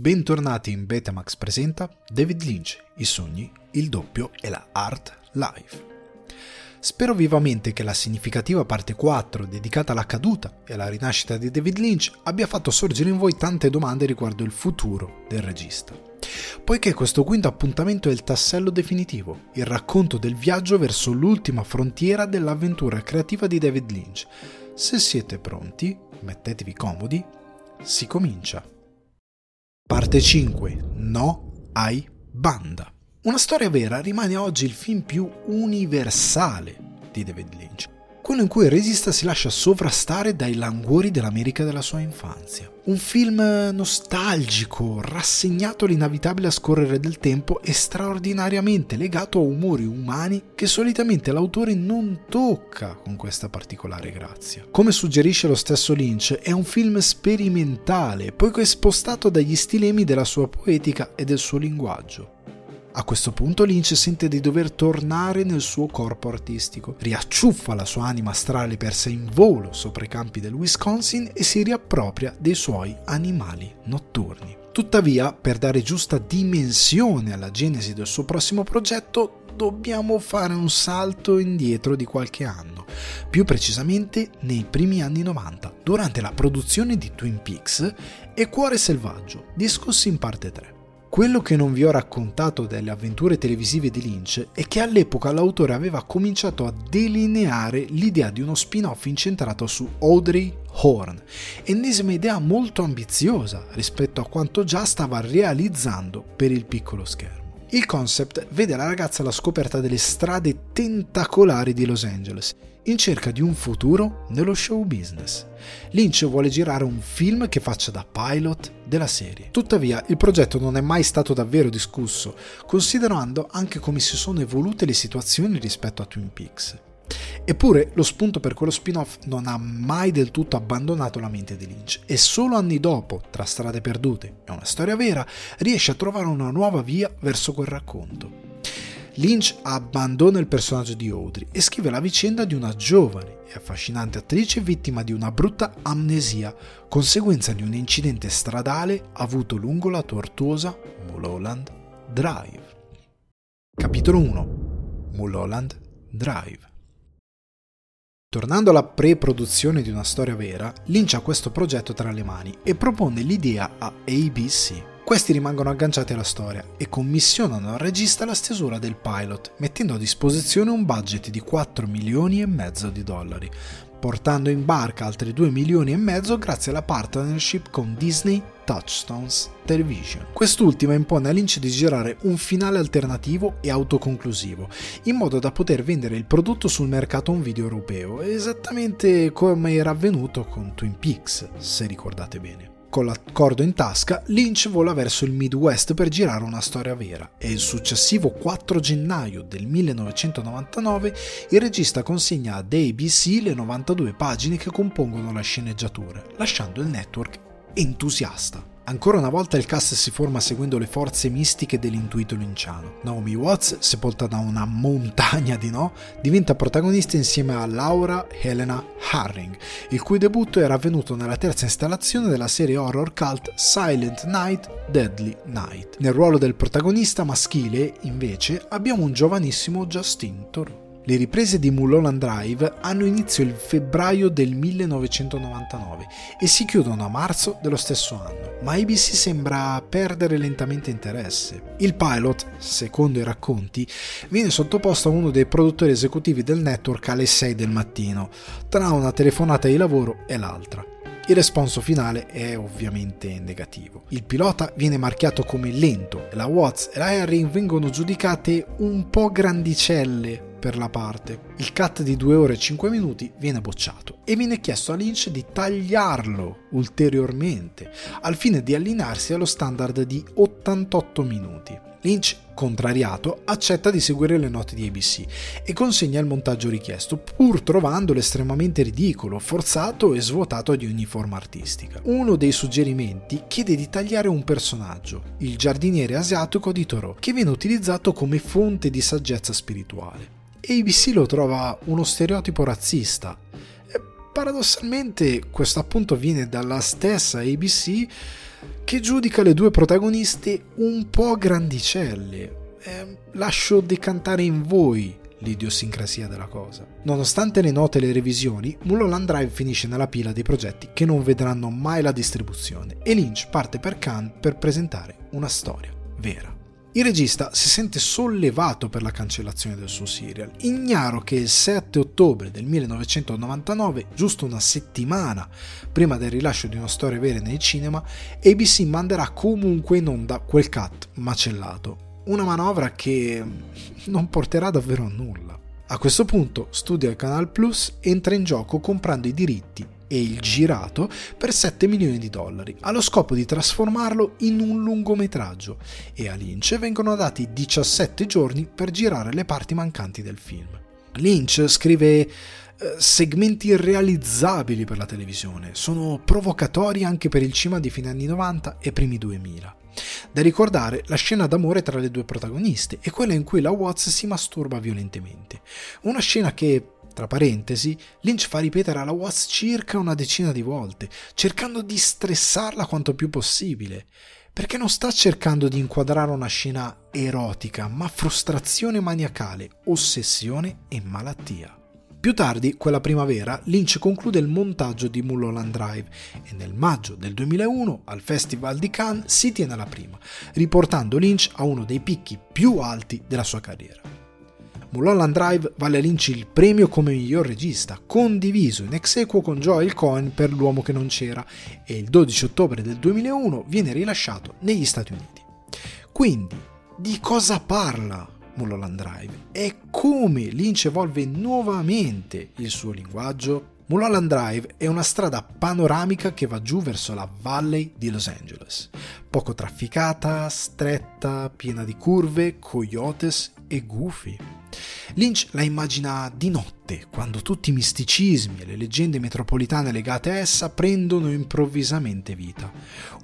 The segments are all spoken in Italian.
Bentornati in Betamax presenta David Lynch, i sogni, il doppio e la art live. Spero vivamente che la significativa parte 4 dedicata alla caduta e alla rinascita di David Lynch abbia fatto sorgere in voi tante domande riguardo il futuro del regista. Poiché questo quinto appuntamento è il tassello definitivo, il racconto del viaggio verso l'ultima frontiera dell'avventura creativa di David Lynch. Se siete pronti, mettetevi comodi, si comincia. Parte 5. No ai banda. Una storia vera rimane oggi il film più universale di David Lynch quello in cui il regista si lascia sovrastare dai languori dell'America della sua infanzia. Un film nostalgico, rassegnato all'inevitabile scorrere del tempo e straordinariamente legato a umori umani che solitamente l'autore non tocca con questa particolare grazia. Come suggerisce lo stesso Lynch, è un film sperimentale, poiché spostato dagli stilemi della sua poetica e del suo linguaggio. A questo punto Lynch sente di dover tornare nel suo corpo artistico, riacciuffa la sua anima astrale persa in volo sopra i campi del Wisconsin e si riappropria dei suoi animali notturni. Tuttavia, per dare giusta dimensione alla genesi del suo prossimo progetto, dobbiamo fare un salto indietro di qualche anno, più precisamente nei primi anni 90, durante la produzione di Twin Peaks e Cuore Selvaggio, discussi in parte 3. Quello che non vi ho raccontato delle avventure televisive di Lynch è che all'epoca l'autore aveva cominciato a delineare l'idea di uno spin-off incentrato su Audrey Horn, ennesima idea molto ambiziosa rispetto a quanto già stava realizzando per il piccolo schermo. Il concept vede la ragazza alla scoperta delle strade tentacolari di Los Angeles, in cerca di un futuro nello show business. Lynch vuole girare un film che faccia da pilot della serie. Tuttavia, il progetto non è mai stato davvero discusso, considerando anche come si sono evolute le situazioni rispetto a Twin Peaks. Eppure lo spunto per quello spin-off non ha mai del tutto abbandonato la mente di Lynch e solo anni dopo, tra Strade Perdute e una storia vera, riesce a trovare una nuova via verso quel racconto. Lynch abbandona il personaggio di Audrey e scrive la vicenda di una giovane e affascinante attrice vittima di una brutta amnesia, conseguenza di un incidente stradale avuto lungo la tortuosa Mulholland Drive. Capitolo 1 Mulholland Drive Tornando alla pre-produzione di una storia vera, Lynch ha questo progetto tra le mani e propone l'idea a ABC. Questi rimangono agganciati alla storia e commissionano al regista la stesura del pilot, mettendo a disposizione un budget di 4 milioni e mezzo di dollari, portando in barca altri 2 milioni e mezzo grazie alla partnership con Disney Touchstones Television. Quest'ultima impone a Lynch di girare un finale alternativo e autoconclusivo, in modo da poter vendere il prodotto sul mercato un video europeo, esattamente come era avvenuto con Twin Peaks, se ricordate bene. Con l'accordo in tasca, Lynch vola verso il Midwest per girare una storia vera e il successivo 4 gennaio del 1999 il regista consegna ad ABC le 92 pagine che compongono la sceneggiatura, lasciando il network entusiasta. Ancora una volta il cast si forma seguendo le forze mistiche dell'intuito linciano. Naomi Watts, sepolta da una montagna di no, diventa protagonista insieme a Laura Helena Harring, il cui debutto era avvenuto nella terza installazione della serie horror cult Silent Night, Deadly Night. Nel ruolo del protagonista maschile, invece, abbiamo un giovanissimo Justin Thoreau. Le riprese di Mulholland Drive hanno inizio il febbraio del 1999 e si chiudono a marzo dello stesso anno, ma ABC sembra perdere lentamente interesse. Il pilot, secondo i racconti, viene sottoposto a uno dei produttori esecutivi del network alle 6 del mattino, tra una telefonata di lavoro e l'altra. Il responso finale è ovviamente negativo. Il pilota viene marchiato come lento e la Watts e la Herring vengono giudicate un po' grandicelle per la parte. Il cut di 2 ore e 5 minuti viene bocciato e viene chiesto a Lynch di tagliarlo ulteriormente al fine di allinearsi allo standard di 88 minuti. Lynch, contrariato, accetta di seguire le note di ABC e consegna il montaggio richiesto, pur trovandolo estremamente ridicolo, forzato e svuotato di ogni forma artistica. Uno dei suggerimenti chiede di tagliare un personaggio, il giardiniere asiatico di Thoreau, che viene utilizzato come fonte di saggezza spirituale. ABC lo trova uno stereotipo razzista. E paradossalmente questo appunto viene dalla stessa ABC che giudica le due protagoniste un po' grandicelle. Eh, lascio decantare in voi l'idiosincrasia della cosa. Nonostante le note e le revisioni, Mulholland Drive finisce nella pila dei progetti che non vedranno mai la distribuzione e Lynch parte per Cannes per presentare una storia vera. Il regista si sente sollevato per la cancellazione del suo serial, ignaro che il 7 ottobre del 1999, giusto una settimana prima del rilascio di una storia vera nei cinema, ABC manderà comunque in onda quel cut macellato, una manovra che non porterà davvero a nulla. A questo punto Studio Canal Plus entra in gioco comprando i diritti e il girato per 7 milioni di dollari, allo scopo di trasformarlo in un lungometraggio e a Lynch vengono dati 17 giorni per girare le parti mancanti del film. Lynch scrive eh, segmenti irrealizzabili per la televisione, sono provocatori anche per il cinema di fine anni 90 e primi 2000. Da ricordare la scena d'amore tra le due protagoniste e quella in cui la Watts si masturba violentemente. Una scena che, tra parentesi, Lynch fa ripetere alla Watts circa una decina di volte, cercando di stressarla quanto più possibile. Perché non sta cercando di inquadrare una scena erotica, ma frustrazione maniacale, ossessione e malattia. Più tardi, quella primavera, Lynch conclude il montaggio di Mulholland Drive e nel maggio del 2001 al Festival di Cannes si tiene la prima, riportando Lynch a uno dei picchi più alti della sua carriera. Mulholland Drive vale a Lynch il premio come miglior regista, condiviso in ex equo con Joel Cohen per L'uomo che non c'era, e il 12 ottobre del 2001 viene rilasciato negli Stati Uniti. Quindi, di cosa parla Mulholland Drive e come Lynch evolve nuovamente il suo linguaggio. Mulholland Drive è una strada panoramica che va giù verso la Valley di Los Angeles, poco trafficata, stretta, piena di curve, coyotes e gufi. Lynch la immagina di notte, quando tutti i misticismi e le leggende metropolitane legate a essa prendono improvvisamente vita.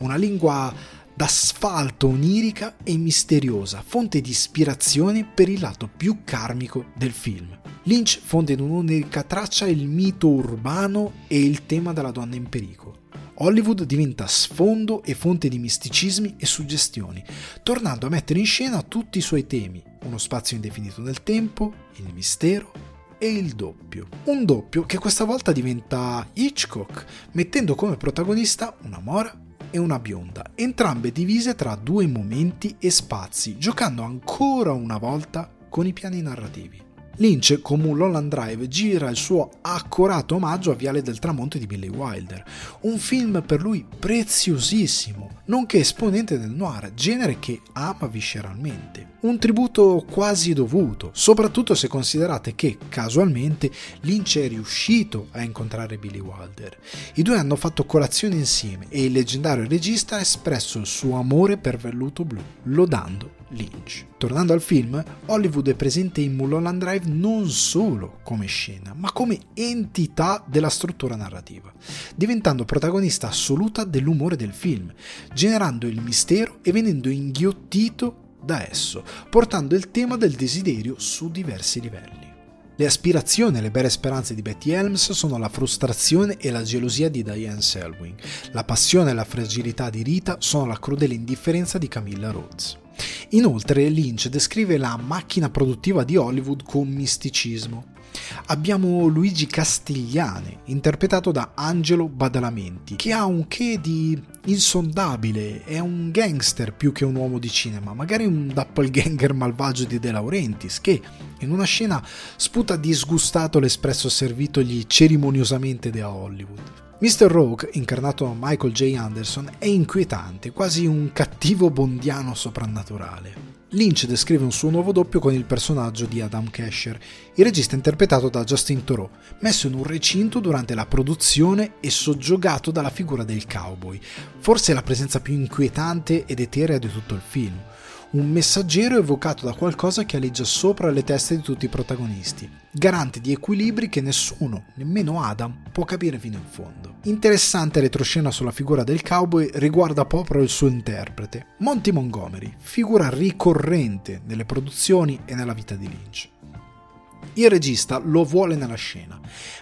Una lingua d'asfalto onirica e misteriosa, fonte di ispirazione per il lato più karmico del film. Lynch fonde in un'unica traccia il mito urbano e il tema della donna in pericolo. Hollywood diventa sfondo e fonte di misticismi e suggestioni, tornando a mettere in scena tutti i suoi temi, uno spazio indefinito nel tempo, il mistero e il doppio. Un doppio che questa volta diventa Hitchcock, mettendo come protagonista una mora e una bionda, entrambe divise tra due momenti e spazi, giocando ancora una volta con i piani narrativi. Lynch con Mulholland Drive gira il suo accorato omaggio a Viale del Tramonto di Billy Wilder, un film per lui preziosissimo, nonché esponente del noir, genere che ama visceralmente. Un tributo quasi dovuto, soprattutto se considerate che, casualmente, Lynch è riuscito a incontrare Billy Wilder. I due hanno fatto colazione insieme e il leggendario regista ha espresso il suo amore per Velluto Blu, lodando Lynch. Tornando al film, Hollywood è presente in Mulholland Drive non solo come scena, ma come entità della struttura narrativa, diventando protagonista assoluta dell'umore del film, generando il mistero e venendo inghiottito da esso, portando il tema del desiderio su diversi livelli. Le aspirazioni e le belle speranze di Betty Helms sono la frustrazione e la gelosia di Diane Selwyn. La passione e la fragilità di Rita sono la crudele indifferenza di Camilla Rhodes. Inoltre Lynch descrive la macchina produttiva di Hollywood con misticismo. Abbiamo Luigi Castigliane, interpretato da Angelo Badalamenti, che ha un che di insondabile, è un gangster più che un uomo di cinema, magari un doppelganger malvagio di De Laurentiis, che in una scena sputa disgustato l'espresso servitogli cerimoniosamente da Hollywood. Mr. Rogue, incarnato da Michael J. Anderson, è inquietante, quasi un cattivo bondiano soprannaturale. Lynch descrive un suo nuovo doppio con il personaggio di Adam Casher, il regista interpretato da Justin Thoreau, messo in un recinto durante la produzione e soggiogato dalla figura del cowboy, forse la presenza più inquietante ed eterea di tutto il film. Un messaggero evocato da qualcosa che aleggia sopra le teste di tutti i protagonisti, garante di equilibri che nessuno, nemmeno Adam, può capire fino in fondo. Interessante retroscena sulla figura del cowboy riguarda proprio il suo interprete, Monty Montgomery, figura ricorrente nelle produzioni e nella vita di Lynch. Il regista lo vuole nella scena,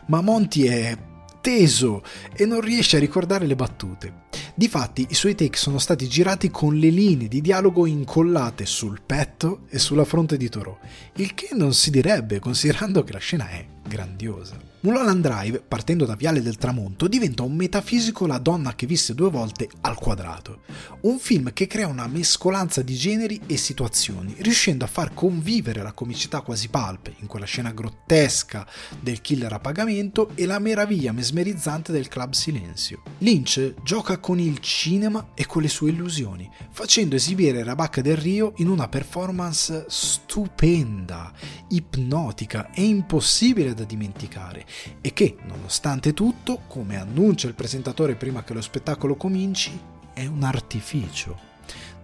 ma Monty è teso e non riesce a ricordare le battute. Difatti i suoi take sono stati girati con le linee di dialogo incollate sul petto e sulla fronte di Toro, il che non si direbbe considerando che la scena è grandiosa. Mulholland Drive, partendo da Viale del Tramonto, diventa un metafisico La donna che visse due volte al quadrato. Un film che crea una mescolanza di generi e situazioni, riuscendo a far convivere la comicità quasi palpe in quella scena grottesca del killer a pagamento e la meraviglia mesmerizzante del club silenzio. Lynch gioca con il cinema e con le sue illusioni, facendo esibire Rabacca del Rio in una performance stupenda, ipnotica e impossibile da dimenticare e che, nonostante tutto, come annuncia il presentatore prima che lo spettacolo cominci, è un artificio.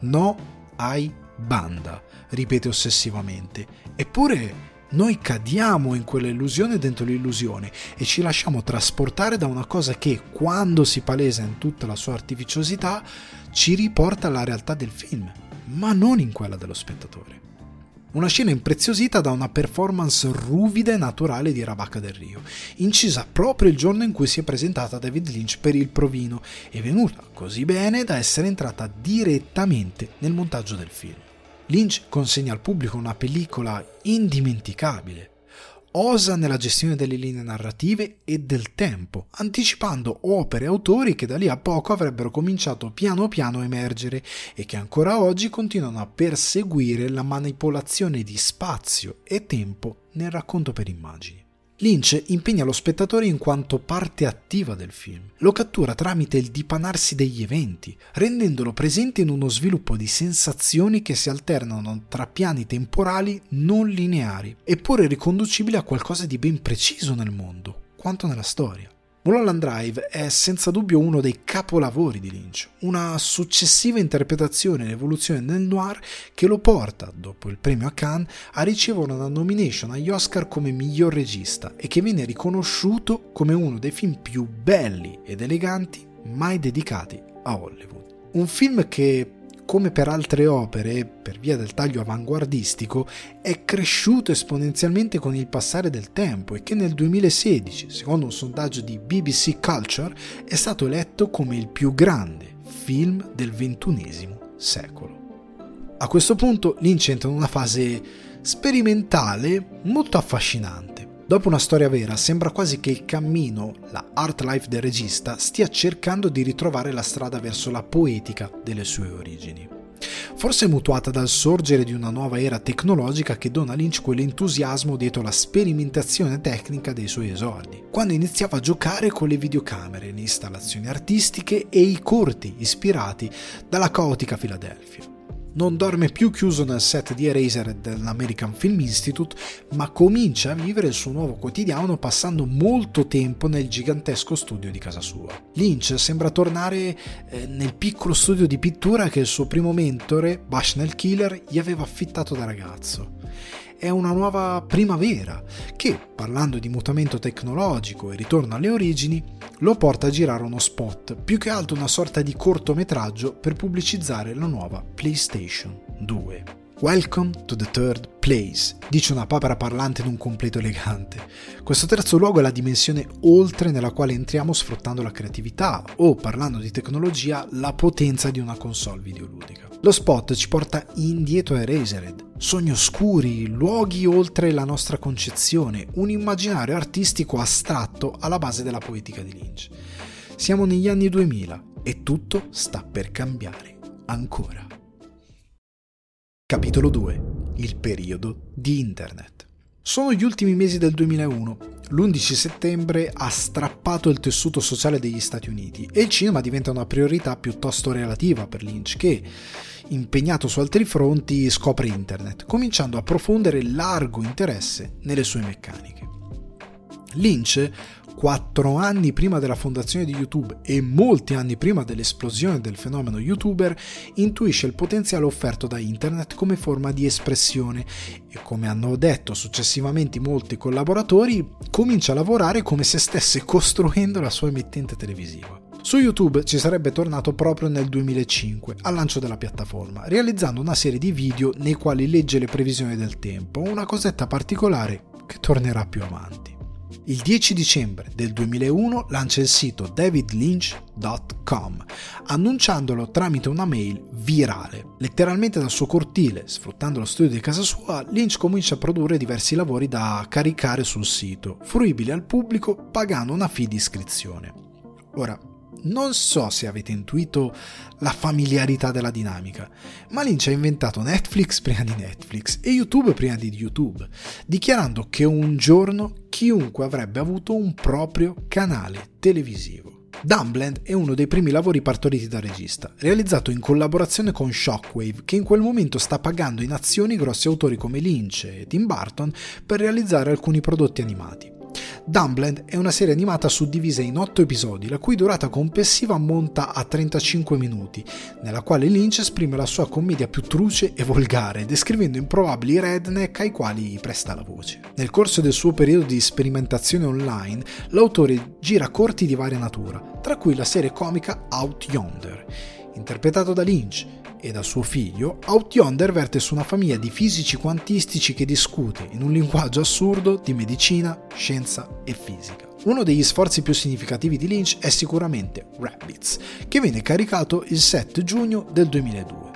No hai banda, ripete ossessivamente. Eppure noi cadiamo in quella illusione dentro l'illusione e ci lasciamo trasportare da una cosa che, quando si palesa in tutta la sua artificiosità, ci riporta alla realtà del film, ma non in quella dello spettatore. Una scena impreziosita da una performance ruvida e naturale di Rabacca del Rio, incisa proprio il giorno in cui si è presentata David Lynch per il provino e venuta così bene da essere entrata direttamente nel montaggio del film. Lynch consegna al pubblico una pellicola indimenticabile, osa nella gestione delle linee narrative e del tempo, anticipando opere e autori che da lì a poco avrebbero cominciato piano piano a emergere e che ancora oggi continuano a perseguire la manipolazione di spazio e tempo nel racconto per immagini. Lynch impegna lo spettatore in quanto parte attiva del film, lo cattura tramite il dipanarsi degli eventi, rendendolo presente in uno sviluppo di sensazioni che si alternano tra piani temporali non lineari, eppure riconducibili a qualcosa di ben preciso nel mondo, quanto nella storia. Mulholland Drive è senza dubbio uno dei capolavori di Lynch, una successiva interpretazione e evoluzione nel noir che lo porta, dopo il premio a Cannes, a ricevere una nomination agli Oscar come miglior regista e che viene riconosciuto come uno dei film più belli ed eleganti mai dedicati a Hollywood. Un film che come per altre opere, per via del taglio avanguardistico, è cresciuto esponenzialmente con il passare del tempo e che nel 2016, secondo un sondaggio di BBC Culture, è stato eletto come il più grande film del XXI secolo. A questo punto Lynch entra in una fase sperimentale molto affascinante Dopo una storia vera, sembra quasi che il cammino, la art life del regista, stia cercando di ritrovare la strada verso la poetica delle sue origini. Forse mutuata dal sorgere di una nuova era tecnologica che dona a Lynch quell'entusiasmo dietro la sperimentazione tecnica dei suoi esordi, quando iniziava a giocare con le videocamere, le installazioni artistiche e i corti ispirati dalla caotica Filadelfia non dorme più chiuso nel set di Eraser dell'American Film Institute, ma comincia a vivere il suo nuovo quotidiano passando molto tempo nel gigantesco studio di casa sua. Lynch sembra tornare eh, nel piccolo studio di pittura che il suo primo mentore, Bushnell Killer, gli aveva affittato da ragazzo è una nuova primavera che, parlando di mutamento tecnologico e ritorno alle origini, lo porta a girare uno spot, più che altro una sorta di cortometraggio per pubblicizzare la nuova PlayStation 2. Welcome to the third place, dice una papera parlante in un completo elegante. Questo terzo luogo è la dimensione oltre nella quale entriamo sfruttando la creatività o, parlando di tecnologia, la potenza di una console videoludica. Lo spot ci porta indietro a Eraserhead, sogni oscuri, luoghi oltre la nostra concezione, un immaginario artistico astratto alla base della poetica di Lynch. Siamo negli anni 2000 e tutto sta per cambiare ancora. Capitolo 2. Il periodo di Internet. Sono gli ultimi mesi del 2001. L'11 settembre ha strappato il tessuto sociale degli Stati Uniti e il cinema diventa una priorità piuttosto relativa per Lynch che, impegnato su altri fronti, scopre Internet, cominciando a profondere largo interesse nelle sue meccaniche. Lynch quattro anni prima della fondazione di YouTube e molti anni prima dell'esplosione del fenomeno YouTuber, intuisce il potenziale offerto da Internet come forma di espressione e, come hanno detto successivamente molti collaboratori, comincia a lavorare come se stesse costruendo la sua emittente televisiva. Su YouTube ci sarebbe tornato proprio nel 2005, al lancio della piattaforma, realizzando una serie di video nei quali legge le previsioni del tempo, una cosetta particolare che tornerà più avanti. Il 10 dicembre del 2001 lancia il sito davidlynch.com, annunciandolo tramite una mail virale. Letteralmente dal suo cortile, sfruttando lo studio di casa sua, Lynch comincia a produrre diversi lavori da caricare sul sito, fruibili al pubblico pagando una fee di iscrizione. Ora, non so se avete intuito la familiarità della dinamica, ma Lynch ha inventato Netflix prima di Netflix e YouTube prima di YouTube, dichiarando che un giorno chiunque avrebbe avuto un proprio canale televisivo. Dumbland è uno dei primi lavori partoriti da regista, realizzato in collaborazione con Shockwave, che in quel momento sta pagando in azioni grossi autori come Lynch e Tim Burton per realizzare alcuni prodotti animati. Dumbland è una serie animata suddivisa in 8 episodi, la cui durata complessiva ammonta a 35 minuti, nella quale Lynch esprime la sua commedia più truce e volgare, descrivendo improbabili redneck ai quali presta la voce. Nel corso del suo periodo di sperimentazione online, l'autore gira corti di varia natura, tra cui la serie comica Out Yonder, interpretato da Lynch, e da suo figlio, Out Yonder verte su una famiglia di fisici quantistici che discute, in un linguaggio assurdo, di medicina, scienza e fisica. Uno degli sforzi più significativi di Lynch è sicuramente Rabbits, che venne caricato il 7 giugno del 2002.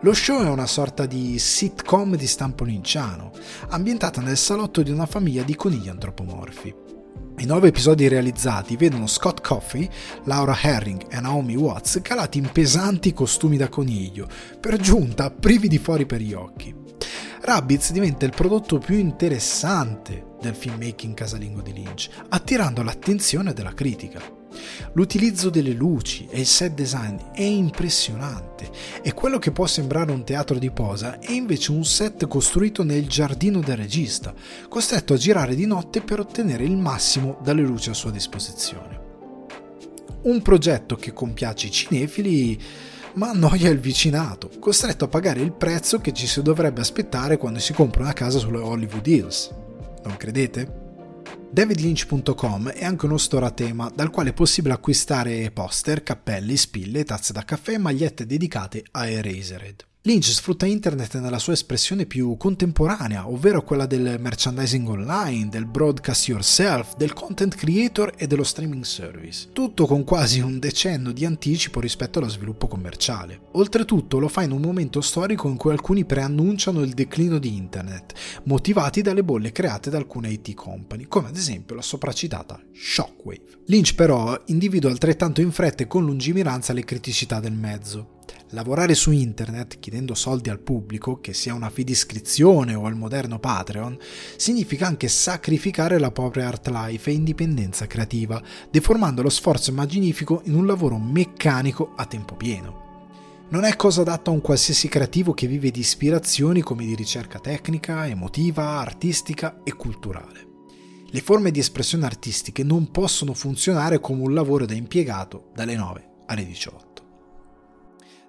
Lo show è una sorta di sitcom di stampo linciano, ambientata nel salotto di una famiglia di conigli antropomorfi. I nove episodi realizzati vedono Scott Coffey, Laura Herring e Naomi Watts calati in pesanti costumi da coniglio, per giunta privi di fuori per gli occhi. Rabbids diventa il prodotto più interessante del filmmaking casalingo di Lynch, attirando l'attenzione della critica. L'utilizzo delle luci e il set design è impressionante e quello che può sembrare un teatro di posa è invece un set costruito nel giardino del regista, costretto a girare di notte per ottenere il massimo dalle luci a sua disposizione. Un progetto che compiace i cinefili ma annoia il vicinato, costretto a pagare il prezzo che ci si dovrebbe aspettare quando si compra una casa sulle Hollywood Hills. Non credete? davidlynch.com è anche uno store a tema dal quale è possibile acquistare poster, cappelli, spille, tazze da caffè e magliette dedicate a Erasered. Lynch sfrutta internet nella sua espressione più contemporanea, ovvero quella del merchandising online, del broadcast yourself, del content creator e dello streaming service. Tutto con quasi un decennio di anticipo rispetto allo sviluppo commerciale. Oltretutto lo fa in un momento storico in cui alcuni preannunciano il declino di internet, motivati dalle bolle create da alcune IT company, come ad esempio la sopracitata Shockwave. Lynch però individua altrettanto in fretta e con lungimiranza le criticità del mezzo. Lavorare su internet chiedendo soldi al pubblico, che sia una fee di iscrizione o il moderno Patreon, significa anche sacrificare la propria art life e indipendenza creativa, deformando lo sforzo immaginifico in un lavoro meccanico a tempo pieno. Non è cosa adatta a un qualsiasi creativo che vive di ispirazioni come di ricerca tecnica, emotiva, artistica e culturale. Le forme di espressione artistiche non possono funzionare come un lavoro da impiegato dalle 9 alle 18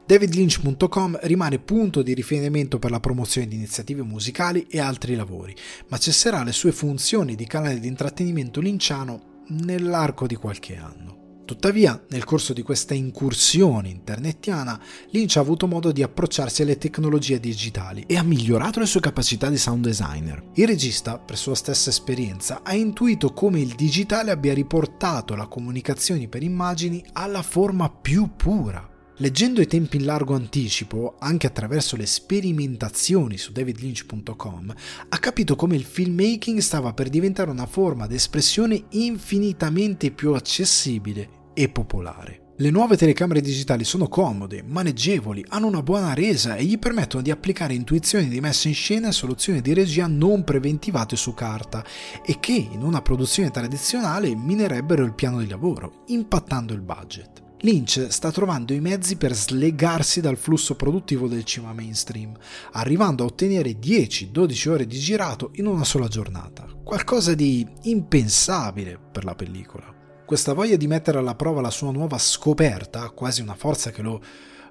davidlynch.com rimane punto di riferimento per la promozione di iniziative musicali e altri lavori, ma cesserà le sue funzioni di canale di intrattenimento linciano nell'arco di qualche anno. Tuttavia, nel corso di questa incursione internetiana, Lynch ha avuto modo di approcciarsi alle tecnologie digitali e ha migliorato le sue capacità di sound designer. Il regista, per sua stessa esperienza, ha intuito come il digitale abbia riportato la comunicazione per immagini alla forma più pura Leggendo i tempi in largo anticipo, anche attraverso le sperimentazioni su davidlynch.com, ha capito come il filmmaking stava per diventare una forma d'espressione infinitamente più accessibile e popolare. Le nuove telecamere digitali sono comode, maneggevoli, hanno una buona resa e gli permettono di applicare intuizioni di messa in scena e soluzioni di regia non preventivate su carta e che in una produzione tradizionale minerebbero il piano di lavoro, impattando il budget. Lynch sta trovando i mezzi per slegarsi dal flusso produttivo del cinema mainstream, arrivando a ottenere 10-12 ore di girato in una sola giornata, qualcosa di impensabile per la pellicola. Questa voglia di mettere alla prova la sua nuova scoperta, quasi una forza che lo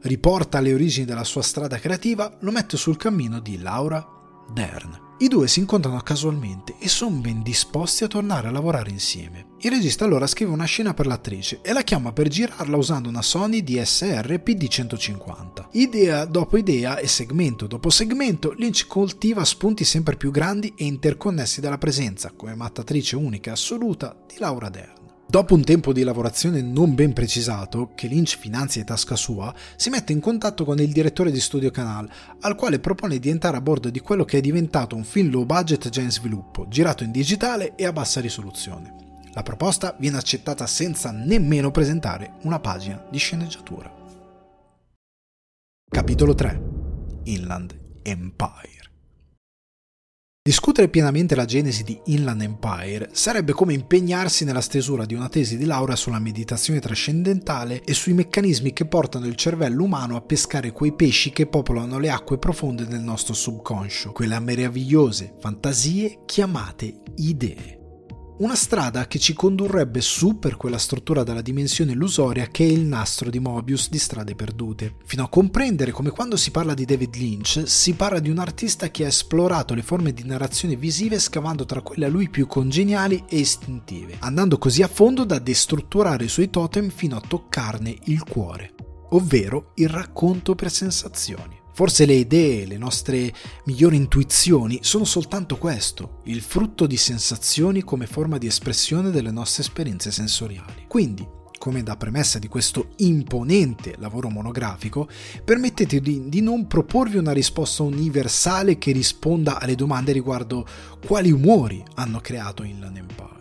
riporta alle origini della sua strada creativa, lo mette sul cammino di Laura Dern. I due si incontrano casualmente e sono ben disposti a tornare a lavorare insieme. Il regista allora scrive una scena per l'attrice e la chiama per girarla usando una Sony DSR PD150. Idea dopo idea e segmento dopo segmento, Lynch coltiva spunti sempre più grandi e interconnessi dalla presenza, come mattatrice unica e assoluta, di Laura Dern. Dopo un tempo di lavorazione non ben precisato, che Lynch finanzia in tasca sua, si mette in contatto con il direttore di Studio Canal, al quale propone di entrare a bordo di quello che è diventato un film low budget già in sviluppo, girato in digitale e a bassa risoluzione. La proposta viene accettata senza nemmeno presentare una pagina di sceneggiatura. Capitolo 3 Inland Empire Discutere pienamente la genesi di Inland Empire sarebbe come impegnarsi nella stesura di una tesi di laurea sulla meditazione trascendentale e sui meccanismi che portano il cervello umano a pescare quei pesci che popolano le acque profonde del nostro subconscio, quelle meravigliose fantasie chiamate idee. Una strada che ci condurrebbe su per quella struttura dalla dimensione illusoria che è il nastro di Mobius di strade perdute, fino a comprendere come quando si parla di David Lynch si parla di un artista che ha esplorato le forme di narrazione visive scavando tra quelle a lui più congeniali e istintive, andando così a fondo da destrutturare i suoi totem fino a toccarne il cuore, ovvero il racconto per sensazioni. Forse le idee, le nostre migliori intuizioni sono soltanto questo, il frutto di sensazioni come forma di espressione delle nostre esperienze sensoriali. Quindi, come da premessa di questo imponente lavoro monografico, permettete di, di, non proporvi una risposta universale che risponda alle domande riguardo quali umori hanno creato Inland Empire.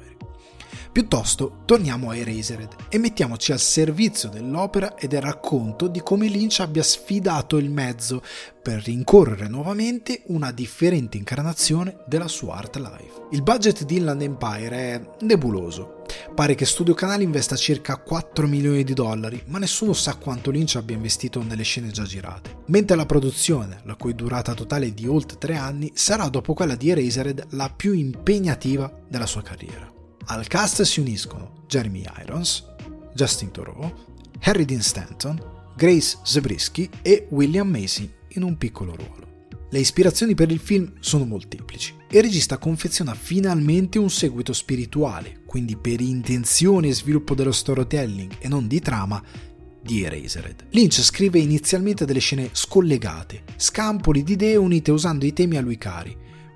Piuttosto torniamo a Erasered e mettiamoci al servizio dell'opera e del racconto di come Lynch abbia sfidato il mezzo per rincorrere nuovamente una differente incarnazione della sua art life. Il budget di Inland Empire è nebuloso. Pare che Studio Canale investa circa 4 milioni di dollari, ma nessuno sa quanto Lynch abbia investito nelle scene già girate. Mentre la produzione, la cui durata totale è di oltre 3 anni, sarà dopo quella di Erasered la più impegnativa della sua carriera. Al cast si uniscono Jeremy Irons, Justin Thoreau, Harry Dean Stanton, Grace Zabriskie e William Macy in un piccolo ruolo. Le ispirazioni per il film sono molteplici e il regista confeziona finalmente un seguito spirituale, quindi per intenzione e sviluppo dello storytelling e non di trama, di Erasered. Lynch scrive inizialmente delle scene scollegate, scampoli di idee unite usando i temi a lui cari.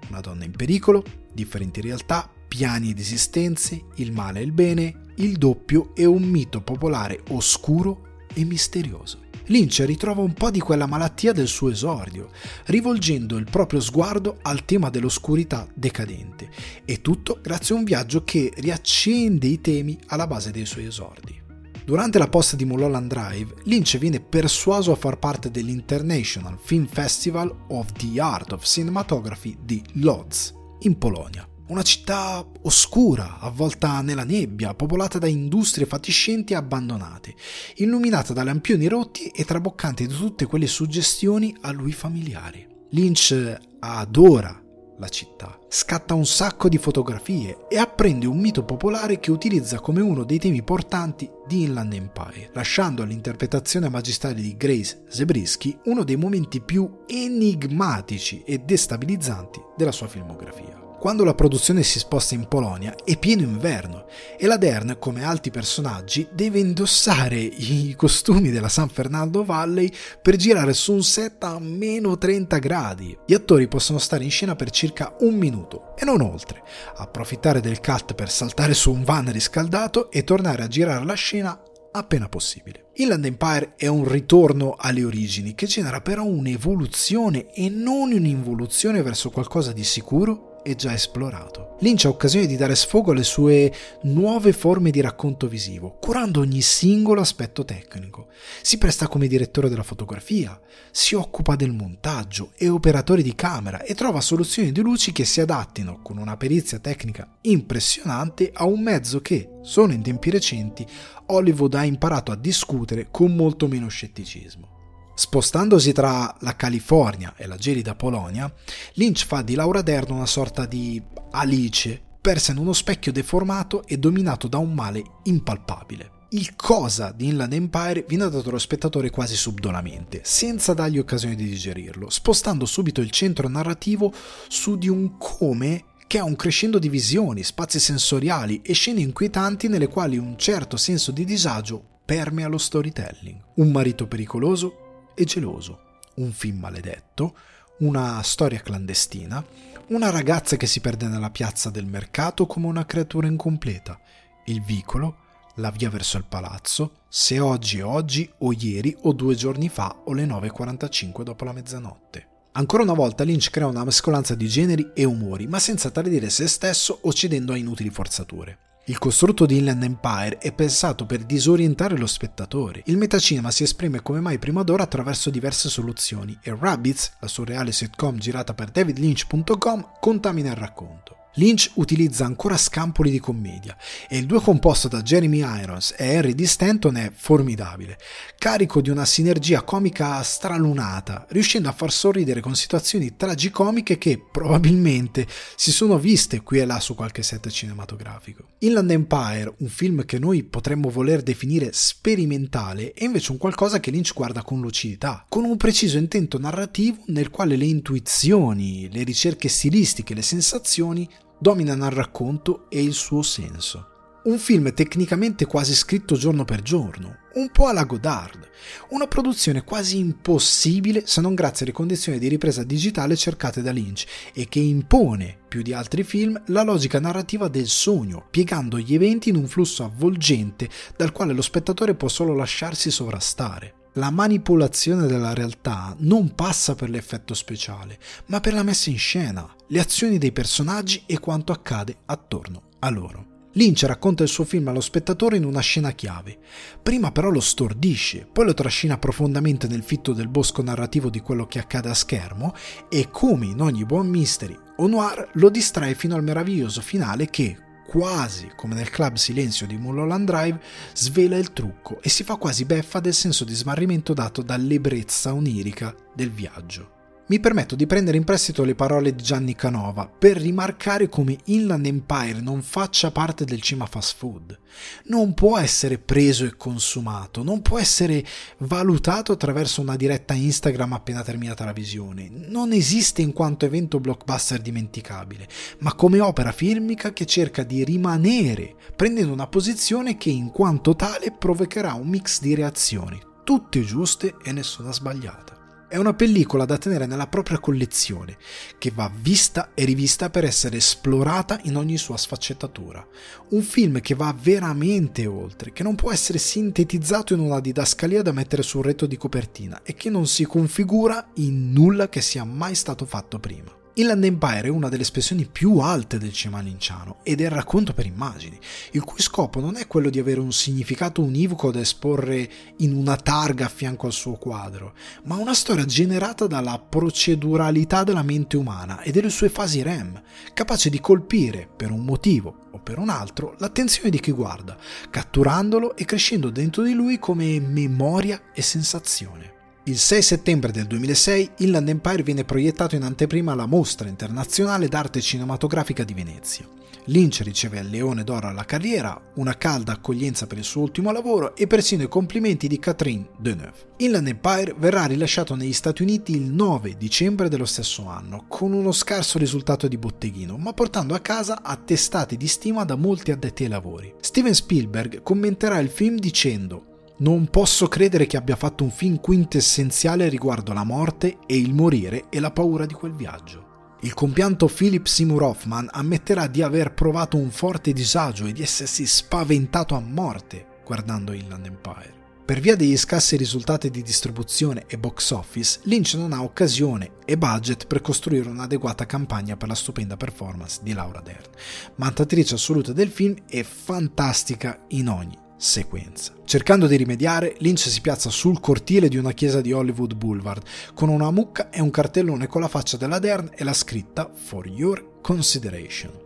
Una donna in pericolo, differenti realtà, piani ed esistenze, il male e il bene, il doppio e un mito popolare oscuro e misterioso. Lynch ritrova un po' di quella malattia del suo esordio, rivolgendo il proprio sguardo al tema dell'oscurità decadente, e tutto grazie a un viaggio che riaccende i temi alla base dei suoi esordi. Durante la posta di Mulholland Drive, Lynch viene persuaso a far parte dell'International Film Festival of the Art of Cinematography di Lodz, in Polonia. Una città oscura, avvolta nella nebbia, popolata da industrie fatiscenti e abbandonate, illuminata da lampioni rotti e traboccante di tutte quelle suggestioni a lui familiari. Lynch adora la città, scatta un sacco di fotografie e apprende un mito popolare che utilizza come uno dei temi portanti di Inland Empire, lasciando all'interpretazione magistrale di Grace Zabriskie uno dei momenti più enigmatici e destabilizzanti della sua filmografia. Quando la produzione si sposta in Polonia è pieno inverno e la Dern, come altri personaggi, deve indossare i costumi della San Fernando Valley per girare su un set a meno 30 gradi. Gli attori possono stare in scena per circa un minuto e non oltre, approfittare del cut per saltare su un van riscaldato e tornare a girare la scena appena possibile. Inland Empire è un ritorno alle origini che genera però un'evoluzione e non un'involuzione verso qualcosa di sicuro e già esplorato. Lynch ha occasione di dare sfogo alle sue nuove forme di racconto visivo, curando ogni singolo aspetto tecnico. Si presta come direttore della fotografia, si occupa del montaggio e operatore di camera e trova soluzioni di luci che si adattino con una perizia tecnica impressionante a un mezzo che, solo in tempi recenti, Hollywood ha imparato a discutere con molto meno scetticismo. Spostandosi tra la California e la gelida Polonia, Lynch fa di Laura Dern una sorta di Alice, persa in uno specchio deformato e dominato da un male impalpabile. il cosa di Inland Empire viene dato allo spettatore quasi subdolamente, senza dargli occasione di digerirlo, spostando subito il centro narrativo su di un come che ha un crescendo di visioni, spazi sensoriali e scene inquietanti nelle quali un certo senso di disagio permea lo storytelling. Un marito pericoloso e geloso, un film maledetto, una storia clandestina, una ragazza che si perde nella piazza del mercato come una creatura incompleta, il vicolo, la via verso il palazzo, se oggi è oggi o ieri o due giorni fa o le 9.45 dopo la mezzanotte. Ancora una volta Lynch crea una mescolanza di generi e umori, ma senza tradire se stesso o cedendo a inutili forzature. Il costrutto di Inland Empire è pensato per disorientare lo spettatore. Il metacinema si esprime come mai prima d'ora attraverso diverse soluzioni e Rabbits, la surreale sitcom girata per davidlynch.com, contamina il racconto. Lynch utilizza ancora scampoli di commedia e il duo composto da Jeremy Irons e Harry D. Stanton è formidabile, carico di una sinergia comica stralunata, riuscendo a far sorridere con situazioni tragicomiche che probabilmente si sono viste qui e là su qualche set cinematografico. Inland Empire, un film che noi potremmo voler definire sperimentale, è invece un qualcosa che Lynch guarda con lucidità, con un preciso intento narrativo nel quale le intuizioni, le ricerche stilistiche, le sensazioni dominano il racconto e il suo senso. Un film tecnicamente quasi scritto giorno per giorno, un po' alla Godard, una produzione quasi impossibile se non grazie alle condizioni di ripresa digitale cercate da Lynch e che impone, più di altri film, la logica narrativa del sogno, piegando gli eventi in un flusso avvolgente dal quale lo spettatore può solo lasciarsi sovrastare la manipolazione della realtà non passa per l'effetto speciale, ma per la messa in scena, le azioni dei personaggi e quanto accade attorno a loro. Lynch racconta il suo film allo spettatore in una scena chiave. Prima però lo stordisce, poi lo trascina profondamente nel fitto del bosco narrativo di quello che accade a schermo e, come in ogni buon mystery o noir, lo distrae fino al meraviglioso finale che, quasi come nel club silenzio di Mulholland Drive, svela il trucco e si fa quasi beffa del senso di smarrimento dato dall'ebbrezza onirica del viaggio mi permetto di prendere in prestito le parole di Gianni Canova per rimarcare come Inland Empire non faccia parte del cinema fast food. Non può essere preso e consumato, non può essere valutato attraverso una diretta Instagram appena terminata la visione. Non esiste in quanto evento blockbuster dimenticabile, ma come opera filmica che cerca di rimanere, prendendo una posizione che in quanto tale provocherà un mix di reazioni, tutte giuste e nessuna sbagliata. È una pellicola da tenere nella propria collezione, che va vista e rivista per essere esplorata in ogni sua sfaccettatura. Un film che va veramente oltre, che non può essere sintetizzato in una didascalia da mettere sul retto di copertina e che non si configura in nulla che sia mai stato fatto prima. Inland Empire è una delle espressioni più alte del cinema linciano ed è il racconto per immagini, il cui scopo non è quello di avere un significato univoco da esporre in una targa a fianco al suo quadro, ma una storia generata dalla proceduralità della mente umana e delle sue fasi REM, capace di colpire, per un motivo o per un altro, l'attenzione di chi guarda, catturandolo e crescendo dentro di lui come memoria e sensazione. Il 6 settembre del 2006 Inland Empire viene proiettato in anteprima alla Mostra internazionale d'arte cinematografica di Venezia. Lynch riceve il Leone d'Oro alla carriera, una calda accoglienza per il suo ultimo lavoro e persino i complimenti di Catherine Deneuve. Inland Empire verrà rilasciato negli Stati Uniti il 9 dicembre dello stesso anno, con uno scarso risultato di botteghino, ma portando a casa attestati di stima da molti addetti ai lavori. Steven Spielberg commenterà il film dicendo non posso credere che abbia fatto un film quintessenziale riguardo la morte e il morire e la paura di quel viaggio. Il compianto Philip Seymour Hoffman ammetterà di aver provato un forte disagio e di essersi spaventato a morte guardando Inland Empire. Per via degli scarsi risultati di distribuzione e box office, Lynch non ha occasione e budget per costruire un'adeguata campagna per la stupenda performance di Laura Dern, mantatrice assoluta del film e fantastica in ogni sequenza. Cercando di rimediare, Lynch si piazza sul cortile di una chiesa di Hollywood Boulevard con una mucca e un cartellone con la faccia della Dern e la scritta For Your Consideration.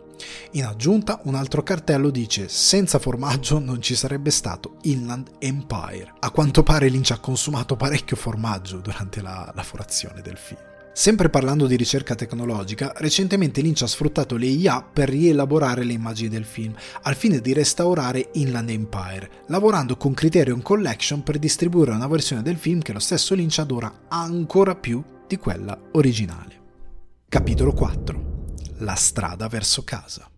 In aggiunta, un altro cartello dice: Senza formaggio non ci sarebbe stato Inland Empire. A quanto pare Lynch ha consumato parecchio formaggio durante la lavorazione del film. Sempre parlando di ricerca tecnologica, recentemente Lynch ha sfruttato le IA per rielaborare le immagini del film, al fine di restaurare Inland Empire, lavorando con Criterion Collection per distribuire una versione del film che lo stesso Lynch adora ancora più di quella originale. Capitolo 4 La strada verso casa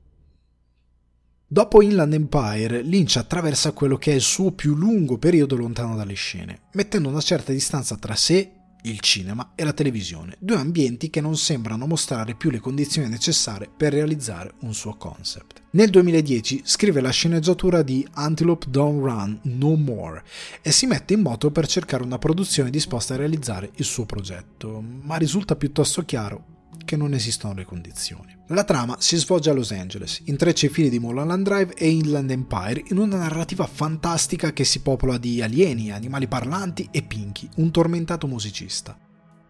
Dopo Inland Empire, Lynch attraversa quello che è il suo più lungo periodo lontano dalle scene, mettendo una certa distanza tra sé il cinema e la televisione, due ambienti che non sembrano mostrare più le condizioni necessarie per realizzare un suo concept. Nel 2010 scrive la sceneggiatura di Antelope Don't Run No More e si mette in moto per cercare una produzione disposta a realizzare il suo progetto, ma risulta piuttosto chiaro che non esistono le condizioni. La trama si svolge a Los Angeles, intreccia i fili di Mulholland Drive e Inland Empire in una narrativa fantastica che si popola di alieni, animali parlanti e Pinky, un tormentato musicista.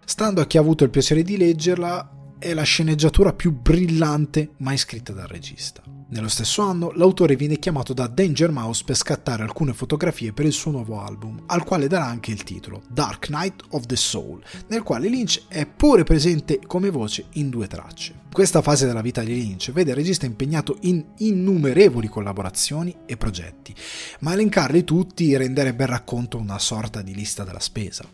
Stando a chi ha avuto il piacere di leggerla, è la sceneggiatura più brillante mai scritta dal regista. Nello stesso anno l'autore viene chiamato da Danger Mouse per scattare alcune fotografie per il suo nuovo album, al quale darà anche il titolo Dark Night of the Soul, nel quale Lynch è pure presente come voce in due tracce. Questa fase della vita di Lynch vede il regista impegnato in innumerevoli collaborazioni e progetti, ma elencarli tutti renderebbe il racconto una sorta di lista della spesa.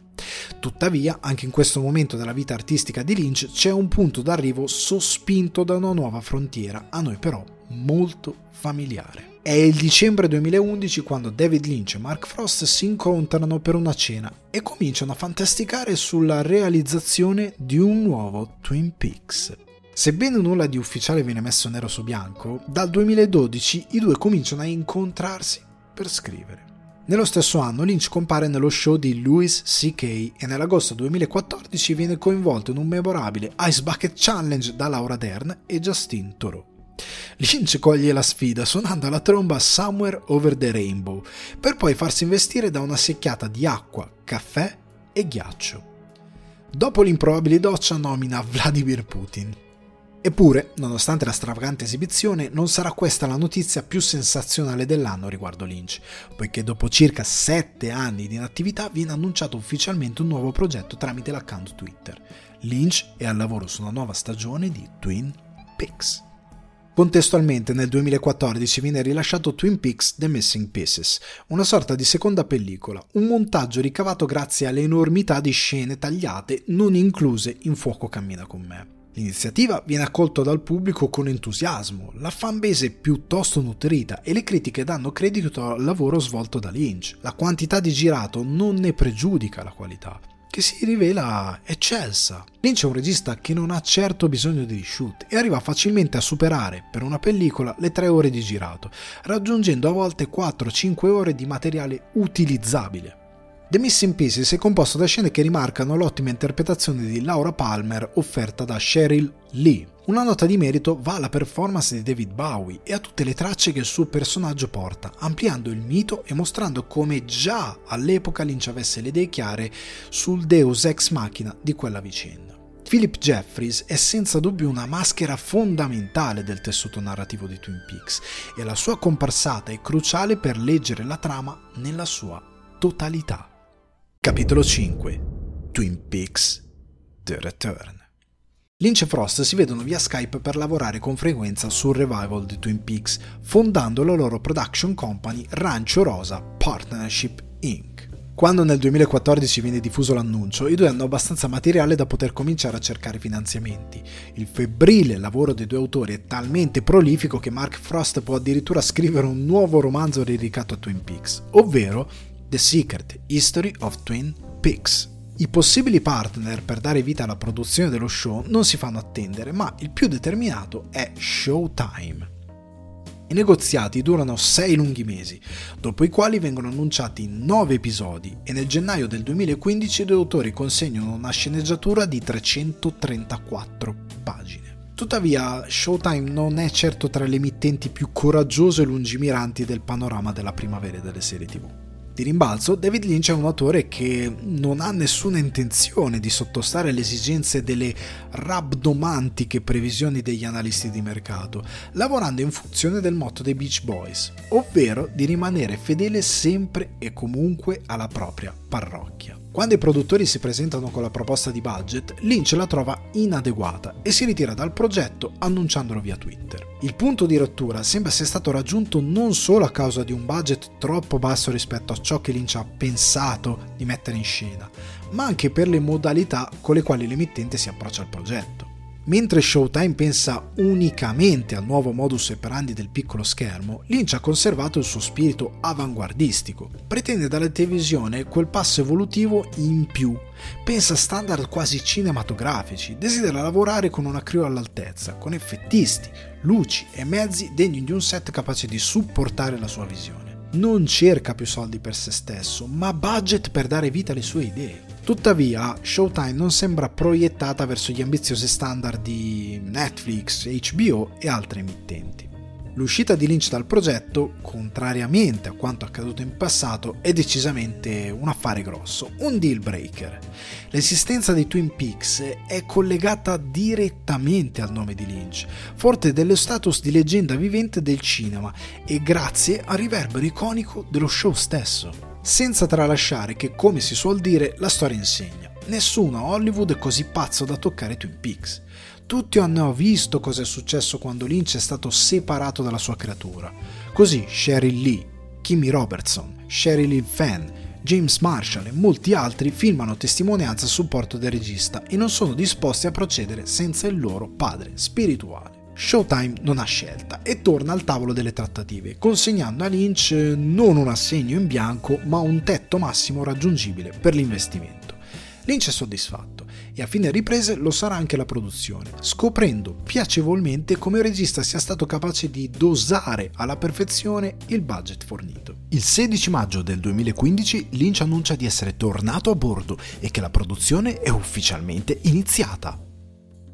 Tuttavia, anche in questo momento della vita artistica di Lynch c'è un punto d'arrivo sospinto da una nuova frontiera, a noi però molto familiare. È il dicembre 2011 quando David Lynch e Mark Frost si incontrano per una cena e cominciano a fantasticare sulla realizzazione di un nuovo Twin Peaks. Sebbene nulla di ufficiale viene messo nero su bianco, dal 2012 i due cominciano a incontrarsi per scrivere. Nello stesso anno Lynch compare nello show di Louis C.K. e nell'agosto 2014 viene coinvolto in un memorabile Ice Bucket Challenge da Laura Dern e Justin Thoreau. Lynch coglie la sfida suonando la tromba Somewhere Over the Rainbow, per poi farsi investire da una secchiata di acqua, caffè e ghiaccio. Dopo l'improbabile doccia nomina Vladimir Putin. Eppure, nonostante la stravagante esibizione, non sarà questa la notizia più sensazionale dell'anno riguardo Lynch, poiché dopo circa 7 anni di inattività viene annunciato ufficialmente un nuovo progetto tramite l'account Twitter. Lynch è al lavoro su una nuova stagione di Twin Peaks. Contestualmente nel 2014 viene rilasciato Twin Peaks The Missing Pieces, una sorta di seconda pellicola, un montaggio ricavato grazie all'enormità di scene tagliate non incluse in Fuoco cammina con me. L'iniziativa viene accolta dal pubblico con entusiasmo, la fanbase è piuttosto nutrita e le critiche danno credito al lavoro svolto da Lynch. La quantità di girato non ne pregiudica la qualità che si rivela eccelsa. Lynch è un regista che non ha certo bisogno di reshoot e arriva facilmente a superare per una pellicola le 3 ore di girato, raggiungendo a volte 4-5 ore di materiale utilizzabile. The Missing Pieces è composto da scene che rimarcano l'ottima interpretazione di Laura Palmer offerta da Cheryl Lee. Una nota di merito va alla performance di David Bowie e a tutte le tracce che il suo personaggio porta, ampliando il mito e mostrando come già all'epoca Lynch avesse le idee chiare sul deus ex machina di quella vicenda. Philip Jeffries è senza dubbio una maschera fondamentale del tessuto narrativo di Twin Peaks e la sua comparsata è cruciale per leggere la trama nella sua totalità. Capitolo 5 Twin Peaks The Return Lynch e Frost si vedono via Skype per lavorare con frequenza sul revival di Twin Peaks, fondando la loro production company Rancho Rosa Partnership Inc. Quando nel 2014 viene diffuso l'annuncio, i due hanno abbastanza materiale da poter cominciare a cercare finanziamenti. Il febbrile lavoro dei due autori è talmente prolifico che Mark Frost può addirittura scrivere un nuovo romanzo dedicato a Twin Peaks, ovvero The Secret History of Twin Peaks. I possibili partner per dare vita alla produzione dello show non si fanno attendere, ma il più determinato è Showtime. I negoziati durano sei lunghi mesi, dopo i quali vengono annunciati nove episodi e nel gennaio del 2015 i due autori consegnano una sceneggiatura di 334 pagine. Tuttavia, Showtime non è certo tra le emittenti più coraggiose e lungimiranti del panorama della primavera delle serie TV. Di rimbalzo, David Lynch è un autore che non ha nessuna intenzione di sottostare alle esigenze delle rabdomantiche previsioni degli analisti di mercato, lavorando in funzione del motto dei Beach Boys, ovvero di rimanere fedele sempre e comunque alla propria parrocchia. Quando i produttori si presentano con la proposta di budget, Lynch la trova inadeguata e si ritira dal progetto annunciandolo via Twitter. Il punto di rottura sembra sia stato raggiunto non solo a causa di un budget troppo basso rispetto a ciò che Lynch ha pensato di mettere in scena, ma anche per le modalità con le quali l'emittente si approccia al progetto. Mentre Showtime pensa unicamente al nuovo modus operandi del piccolo schermo, Lynch ha conservato il suo spirito avanguardistico. Pretende dalla televisione quel passo evolutivo in più, pensa a standard quasi cinematografici, desidera lavorare con una crew all'altezza, con effettisti, luci e mezzi degni di un set capace di supportare la sua visione. Non cerca più soldi per se stesso, ma budget per dare vita alle sue idee. Tuttavia, Showtime non sembra proiettata verso gli ambiziosi standard di Netflix, HBO e altre emittenti. L'uscita di Lynch dal progetto, contrariamente a quanto accaduto in passato, è decisamente un affare grosso, un deal breaker. L'esistenza di Twin Peaks è collegata direttamente al nome di Lynch, forte dello status di leggenda vivente del cinema e grazie al riverbero iconico dello show stesso senza tralasciare che, come si suol dire, la storia insegna. Nessuno a Hollywood è così pazzo da toccare Twin Peaks. Tutti hanno visto cosa è successo quando Lynch è stato separato dalla sua creatura. Così Sheryl Lee, Kimmy Robertson, Sheryl Lee Fenn, James Marshall e molti altri filmano testimonianza a supporto del regista e non sono disposti a procedere senza il loro padre spirituale. Showtime non ha scelta e torna al tavolo delle trattative, consegnando a Lynch non un assegno in bianco, ma un tetto massimo raggiungibile per l'investimento. Lynch è soddisfatto e a fine riprese lo sarà anche la produzione, scoprendo piacevolmente come il regista sia stato capace di dosare alla perfezione il budget fornito. Il 16 maggio del 2015 Lynch annuncia di essere tornato a bordo e che la produzione è ufficialmente iniziata.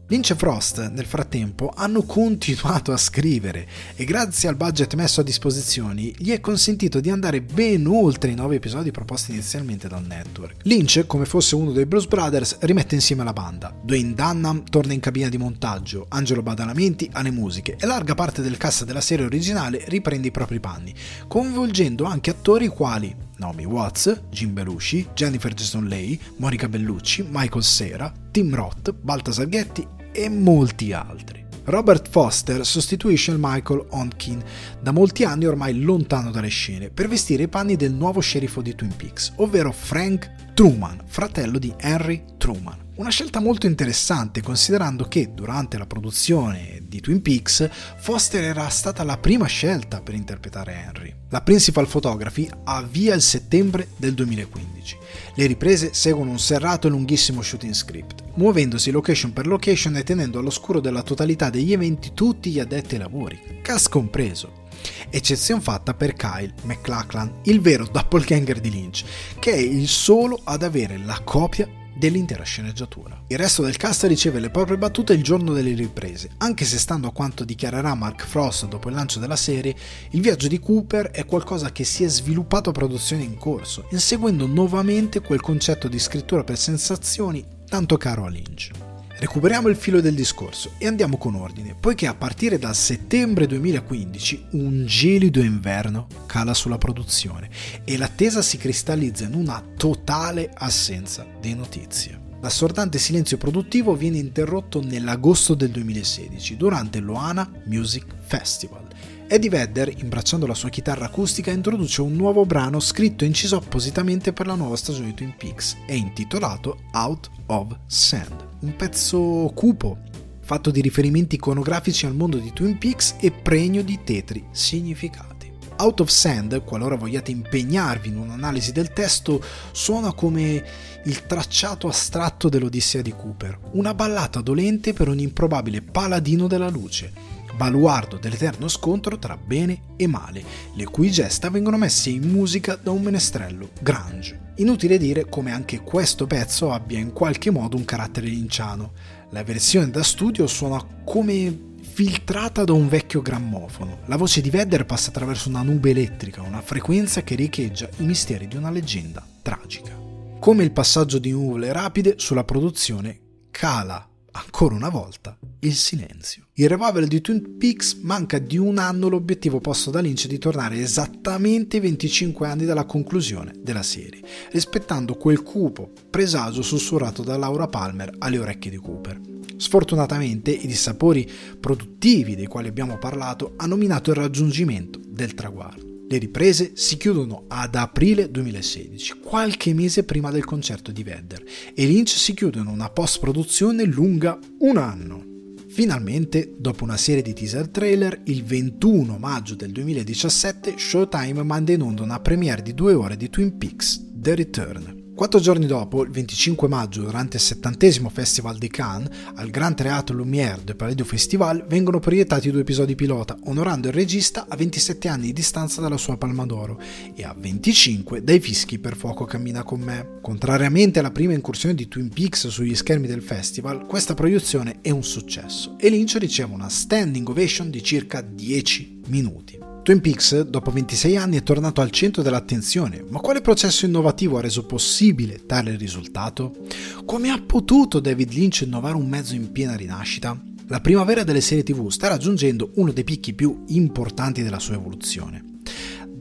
Lynch e Frost nel frattempo hanno continuato a scrivere e grazie al budget messo a disposizione gli è consentito di andare ben oltre i nove episodi proposti inizialmente dal network. Lynch, come fosse uno dei Blues Brothers, rimette insieme la banda. Dwayne Dunham torna in cabina di montaggio, Angelo Badalamenti alle musiche e larga parte del cast della serie originale riprende i propri panni, coinvolgendo anche attori quali Naomi Watts, Jim Belushi, Jennifer Jason Leigh, Monica Bellucci, Michael Cera, Tim Roth, Baltasar Ghetti e molti altri. Robert Foster sostituisce il Michael Onkin, da molti anni ormai lontano dalle scene, per vestire i panni del nuovo sceriffo di Twin Peaks, ovvero Frank Truman, fratello di Henry Truman. Una scelta molto interessante considerando che durante la produzione di Twin Peaks Foster era stata la prima scelta per interpretare Henry. La Principal Photography avvia il settembre del 2015. Le riprese seguono un serrato e lunghissimo shooting script, muovendosi location per location e tenendo all'oscuro della totalità degli eventi tutti gli addetti ai lavori, cast compreso. Eccezione fatta per Kyle McLachlan, il vero doppelganger di Lynch, che è il solo ad avere la copia dell'intera sceneggiatura. Il resto del cast riceve le proprie battute il giorno delle riprese, anche se stando a quanto dichiarerà Mark Frost dopo il lancio della serie, il viaggio di Cooper è qualcosa che si è sviluppato a produzione in corso, inseguendo nuovamente quel concetto di scrittura per sensazioni tanto caro a Lynch. Recuperiamo il filo del discorso e andiamo con ordine, poiché a partire dal settembre 2015 un gelido inverno cala sulla produzione e l'attesa si cristallizza in una totale assenza di notizie. L'assordante silenzio produttivo viene interrotto nell'agosto del 2016 durante l'Oana Music Festival. Eddie Vedder, imbracciando la sua chitarra acustica, introduce un nuovo brano scritto e inciso appositamente per la nuova stagione di Twin Peaks. E intitolato Out of Sand. Un pezzo cupo, fatto di riferimenti iconografici al mondo di Twin Peaks e pregno di tetri significati. Out of Sand, qualora vogliate impegnarvi in un'analisi del testo, suona come il tracciato astratto dell'Odissea di Cooper, una ballata dolente per un improbabile paladino della luce, baluardo dell'eterno scontro tra bene e male, le cui gesta vengono messe in musica da un menestrello grunge. Inutile dire come anche questo pezzo abbia in qualche modo un carattere linciano. La versione da studio suona come filtrata da un vecchio grammofono. La voce di Vedder passa attraverso una nube elettrica, una frequenza che riecheggia i misteri di una leggenda tragica. Come il passaggio di nuvole rapide sulla produzione cala ancora una volta, il silenzio. Il revival di Twin Peaks manca di un anno l'obiettivo posto da Lynch di tornare esattamente 25 anni dalla conclusione della serie, rispettando quel cupo presagio sussurrato da Laura Palmer alle orecchie di Cooper. Sfortunatamente i dissapori produttivi dei quali abbiamo parlato hanno minato il raggiungimento del traguardo. Le riprese si chiudono ad aprile 2016, qualche mese prima del concerto di Vedder, e Lynch si chiude in una post-produzione lunga un anno. Finalmente, dopo una serie di teaser trailer, il 21 maggio del 2017 Showtime manda in onda una premiere di due ore di Twin Peaks The Return. Quattro giorni dopo, il 25 maggio, durante il 70 Festival di Cannes, al Grand Théâtre Lumière del Palladio Festival vengono proiettati due episodi pilota, onorando il regista a 27 anni di distanza dalla sua Palma d'Oro e a 25 dai fischi per fuoco cammina con me. Contrariamente alla prima incursione di Twin Peaks sugli schermi del festival, questa proiezione è un successo e Lynch riceve una standing ovation di circa 10 minuti. Twin Peaks, dopo 26 anni, è tornato al centro dell'attenzione, ma quale processo innovativo ha reso possibile tale risultato? Come ha potuto David Lynch innovare un mezzo in piena rinascita? La primavera delle serie TV sta raggiungendo uno dei picchi più importanti della sua evoluzione.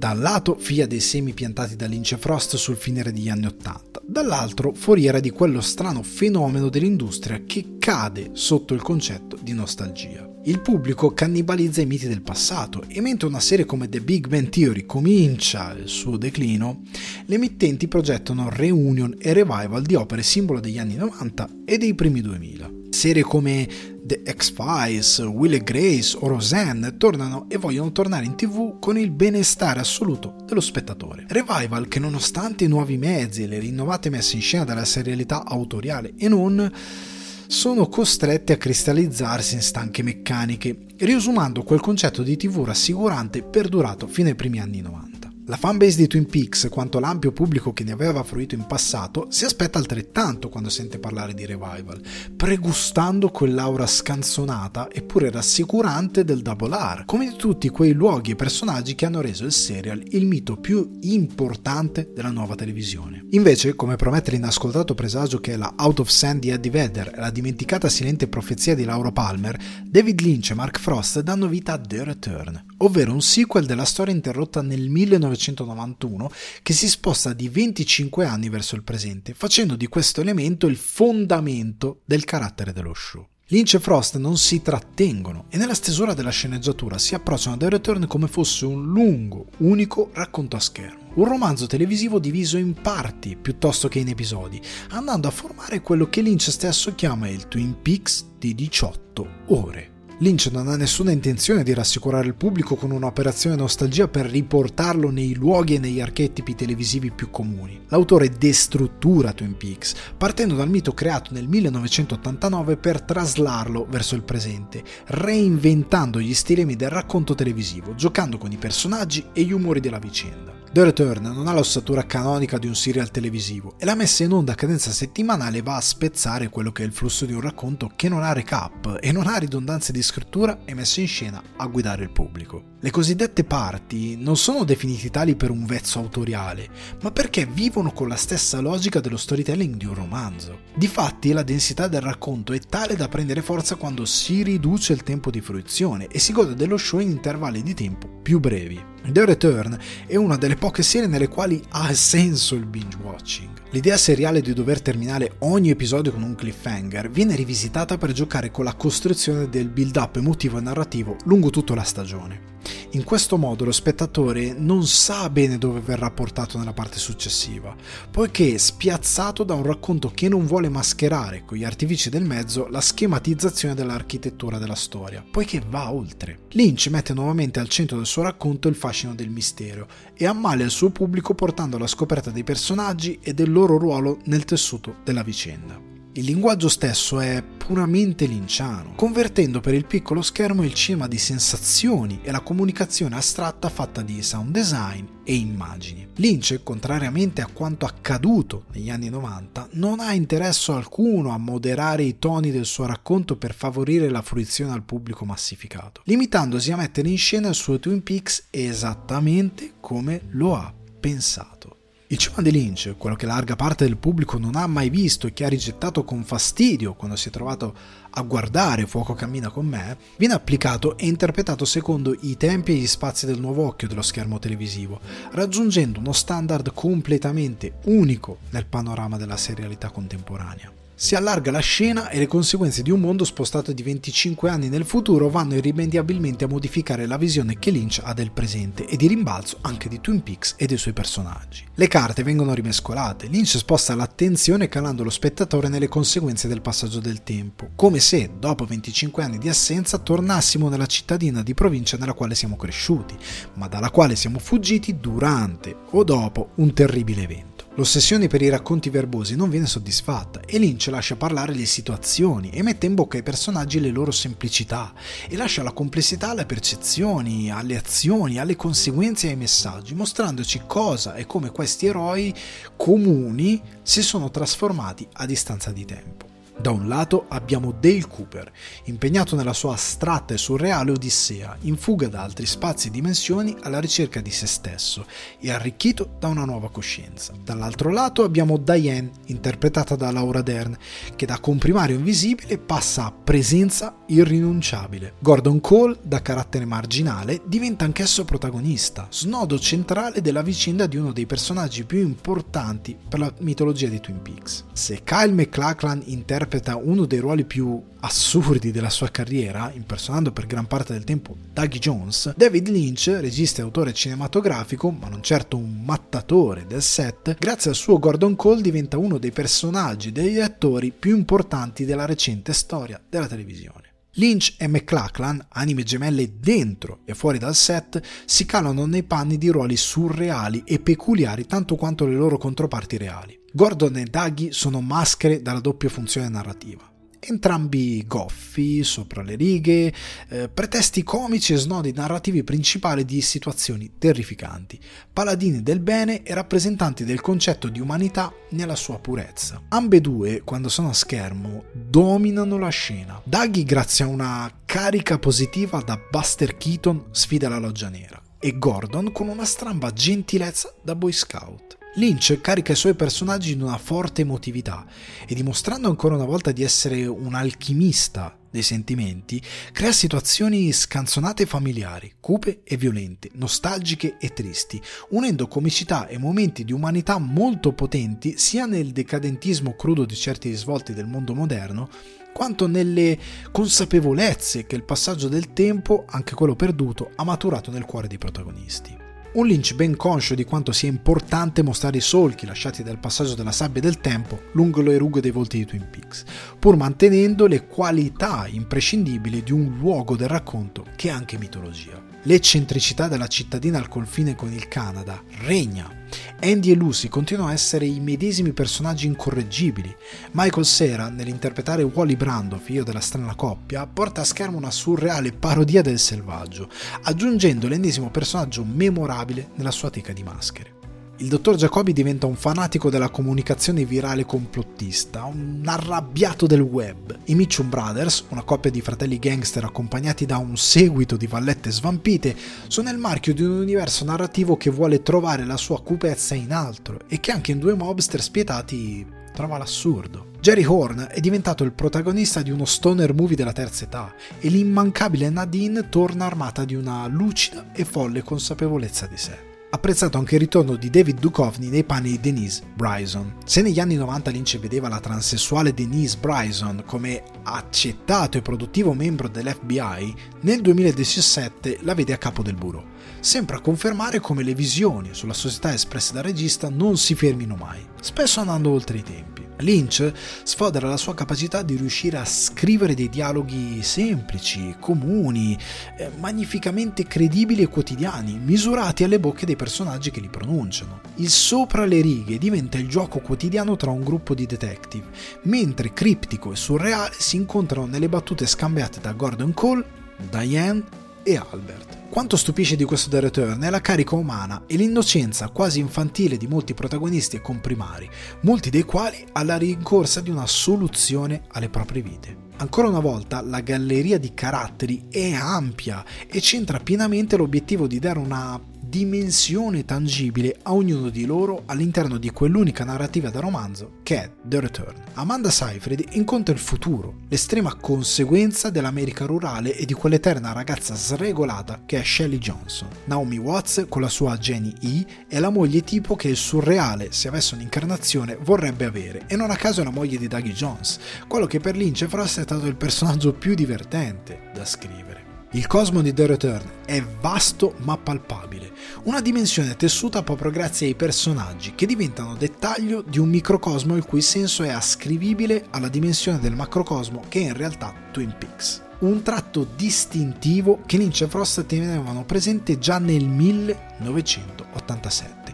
Da un lato figlia dei semi piantati da Lynch Frost sul finire degli anni Ottanta, dall'altro foriera di quello strano fenomeno dell'industria che cade sotto il concetto di nostalgia il pubblico cannibalizza i miti del passato e mentre una serie come The Big Bang Theory comincia il suo declino, le emittenti progettano reunion e revival di opere simbolo degli anni 90 e dei primi 2000. Serie come The X-Files, Will e Grace o Roseanne tornano e vogliono tornare in tv con il benestare assoluto dello spettatore. Revival che nonostante i nuovi mezzi e le rinnovate messe in scena della serialità autoriale e non sono costretti a cristallizzarsi in stanche meccaniche, riusumando quel concetto di TV rassicurante perdurato fino ai primi anni 90. La fanbase di Twin Peaks, quanto l'ampio pubblico che ne aveva fruito in passato, si aspetta altrettanto quando sente parlare di revival, pregustando quell'aura scanzonata eppure rassicurante del Double R, come di tutti quei luoghi e personaggi che hanno reso il serial il mito più importante della nuova televisione. Invece, come promette l'inascoltato presagio che è la Out of Sand di Eddie Vedder e la dimenticata silente profezia di Laura Palmer, David Lynch e Mark Frost danno vita a The Return, ovvero un sequel della storia interrotta nel 1991 che si sposta di 25 anni verso il presente, facendo di questo elemento il fondamento del carattere dello show. Lynch e Frost non si trattengono e nella stesura della sceneggiatura si approcciano a The Return come fosse un lungo, unico racconto a schermo. Un romanzo televisivo diviso in parti piuttosto che in episodi, andando a formare quello che Lynch stesso chiama il Twin Peaks di 18 ore. Lynch non ha nessuna intenzione di rassicurare il pubblico con un'operazione nostalgia per riportarlo nei luoghi e negli archetipi televisivi più comuni. L'autore destruttura Twin Peaks, partendo dal mito creato nel 1989 per traslarlo verso il presente, reinventando gli stilemi del racconto televisivo, giocando con i personaggi e gli umori della vicenda. The Return non ha l'ossatura canonica di un serial televisivo e la messa in onda a cadenza settimanale va a spezzare quello che è il flusso di un racconto che non ha recap e non ha ridondanze di scrittura e messa in scena a guidare il pubblico. Le cosiddette parti non sono definite tali per un vezzo autoriale, ma perché vivono con la stessa logica dello storytelling di un romanzo. Difatti la densità del racconto è tale da prendere forza quando si riduce il tempo di fruizione e si gode dello show in intervalli di tempo più brevi. The Return è una delle poche serie nelle quali ha senso il binge watching. L'idea seriale di dover terminare ogni episodio con un cliffhanger viene rivisitata per giocare con la costruzione del build-up emotivo e narrativo lungo tutta la stagione. In questo modo lo spettatore non sa bene dove verrà portato nella parte successiva, poiché è spiazzato da un racconto che non vuole mascherare con gli artifici del mezzo la schematizzazione dell'architettura della storia, poiché va oltre. Lynch mette nuovamente al centro del suo racconto il fascino del mistero e ammalia il suo pubblico portando alla scoperta dei personaggi e del loro ruolo nel tessuto della vicenda. Il linguaggio stesso è puramente linciano, convertendo per il piccolo schermo il cinema di sensazioni e la comunicazione astratta fatta di sound design e immagini. Lynch, contrariamente a quanto accaduto negli anni 90, non ha interesse alcuno a moderare i toni del suo racconto per favorire la fruizione al pubblico massificato, limitandosi a mettere in scena il suo Twin Peaks esattamente come lo ha pensato. Il cinema di Lynch, quello che larga parte del pubblico non ha mai visto e che ha rigettato con fastidio quando si è trovato a guardare Fuoco cammina con me, viene applicato e interpretato secondo i tempi e gli spazi del nuovo occhio dello schermo televisivo, raggiungendo uno standard completamente unico nel panorama della serialità contemporanea. Si allarga la scena e le conseguenze di un mondo spostato di 25 anni nel futuro vanno irrimediabilmente a modificare la visione che Lynch ha del presente e di rimbalzo anche di Twin Peaks e dei suoi personaggi. Le carte vengono rimescolate, Lynch sposta l'attenzione calando lo spettatore nelle conseguenze del passaggio del tempo, come se dopo 25 anni di assenza tornassimo nella cittadina di provincia nella quale siamo cresciuti, ma dalla quale siamo fuggiti durante o dopo un terribile evento. L'ossessione per i racconti verbosi non viene soddisfatta e Lynch lascia parlare le situazioni e mette in bocca ai personaggi le loro semplicità e lascia la complessità alle percezioni, alle azioni, alle conseguenze e ai messaggi, mostrandoci cosa e come questi eroi comuni si sono trasformati a distanza di tempo. Da un lato abbiamo Dale Cooper, impegnato nella sua astratta e surreale Odissea, in fuga da altri spazi e dimensioni alla ricerca di se stesso e arricchito da una nuova coscienza. Dall'altro lato abbiamo Diane, interpretata da Laura Dern, che da comprimario invisibile passa a presenza irrinunciabile. Gordon Cole, da carattere marginale, diventa anch'esso protagonista, snodo centrale della vicenda di uno dei personaggi più importanti per la mitologia di Twin Peaks. Se Kyle McLachlan interpreta interpreta uno dei ruoli più assurdi della sua carriera, impersonando per gran parte del tempo Dougie Jones, David Lynch, regista e autore cinematografico, ma non certo un mattatore del set, grazie al suo Gordon Cole diventa uno dei personaggi degli attori più importanti della recente storia della televisione. Lynch e McLachlan, anime gemelle dentro e fuori dal set, si calano nei panni di ruoli surreali e peculiari tanto quanto le loro controparti reali. Gordon e Dougie sono maschere dalla doppia funzione narrativa. Entrambi goffi, sopra le righe, eh, pretesti comici e snodi narrativi principali di situazioni terrificanti, paladini del bene e rappresentanti del concetto di umanità nella sua purezza. Ambedue, quando sono a schermo, dominano la scena. Dougie, grazie a una carica positiva da Buster Keaton, sfida la loggia nera, e Gordon con una stramba gentilezza da Boy Scout. Lynch carica i suoi personaggi di una forte emotività e dimostrando ancora una volta di essere un alchimista dei sentimenti, crea situazioni scanzonate e familiari, cupe e violente, nostalgiche e tristi, unendo comicità e momenti di umanità molto potenti sia nel decadentismo crudo di certi risvolti del mondo moderno, quanto nelle consapevolezze che il passaggio del tempo, anche quello perduto, ha maturato nel cuore dei protagonisti. Un Lynch ben conscio di quanto sia importante mostrare i solchi lasciati dal passaggio della sabbia del tempo lungo le rughe dei volti di Twin Peaks, pur mantenendo le qualità imprescindibili di un luogo del racconto che è anche mitologia. L'eccentricità della cittadina al confine con il Canada regna Andy e Lucy continuano a essere i medesimi personaggi incorreggibili. Michael Cera, nell'interpretare Wally Brando, figlio della strana coppia, porta a schermo una surreale parodia del selvaggio, aggiungendo l'ennesimo personaggio memorabile nella sua teca di maschere. Il dottor Jacobi diventa un fanatico della comunicazione virale complottista, un arrabbiato del web. I Mitchum Brothers, una coppia di fratelli gangster accompagnati da un seguito di vallette svampite, sono il marchio di un universo narrativo che vuole trovare la sua cupezza in altro e che anche in due mobster spietati trova l'assurdo. Jerry Horn è diventato il protagonista di uno stoner movie della terza età e l'immancabile Nadine torna armata di una lucida e folle consapevolezza di sé apprezzato anche il ritorno di David Duchovny nei panni di Denise Bryson. Se negli anni 90 Lynch vedeva la transessuale Denise Bryson come accettato e produttivo membro dell'FBI, nel 2017 la vede a capo del bureau. Sembra confermare come le visioni sulla società espresse dal regista non si fermino mai, spesso andando oltre i tempi. Lynch sfodera la sua capacità di riuscire a scrivere dei dialoghi semplici, comuni, eh, magnificamente credibili e quotidiani, misurati alle bocche dei personaggi che li pronunciano. Il sopra le righe diventa il gioco quotidiano tra un gruppo di detective, mentre criptico e surreale si incontrano nelle battute scambiate da Gordon Cole, Diane e Albert. Quanto stupisce di questo The Return è la carica umana e l'innocenza quasi infantile di molti protagonisti e comprimari, molti dei quali alla rincorsa di una soluzione alle proprie vite. Ancora una volta la galleria di caratteri è ampia e centra pienamente l'obiettivo di dare una dimensione tangibile a ognuno di loro all'interno di quell'unica narrativa da romanzo che è The Return. Amanda Seyfried incontra il futuro, l'estrema conseguenza dell'America rurale e di quell'eterna ragazza sregolata che è Shelley Johnson. Naomi Watts con la sua Jenny E è la moglie tipo che il surreale, se avesse un'incarnazione, vorrebbe avere e non a caso è la moglie di Dougie Jones, quello che per Lynch Frost è stato il personaggio più divertente da scrivere. Il cosmo di The Return è vasto ma palpabile, una dimensione tessuta proprio grazie ai personaggi che diventano dettaglio di un microcosmo il cui senso è ascrivibile alla dimensione del macrocosmo che è in realtà Twin Peaks. Un tratto distintivo che Lynch e Frost tenevano presente già nel 1987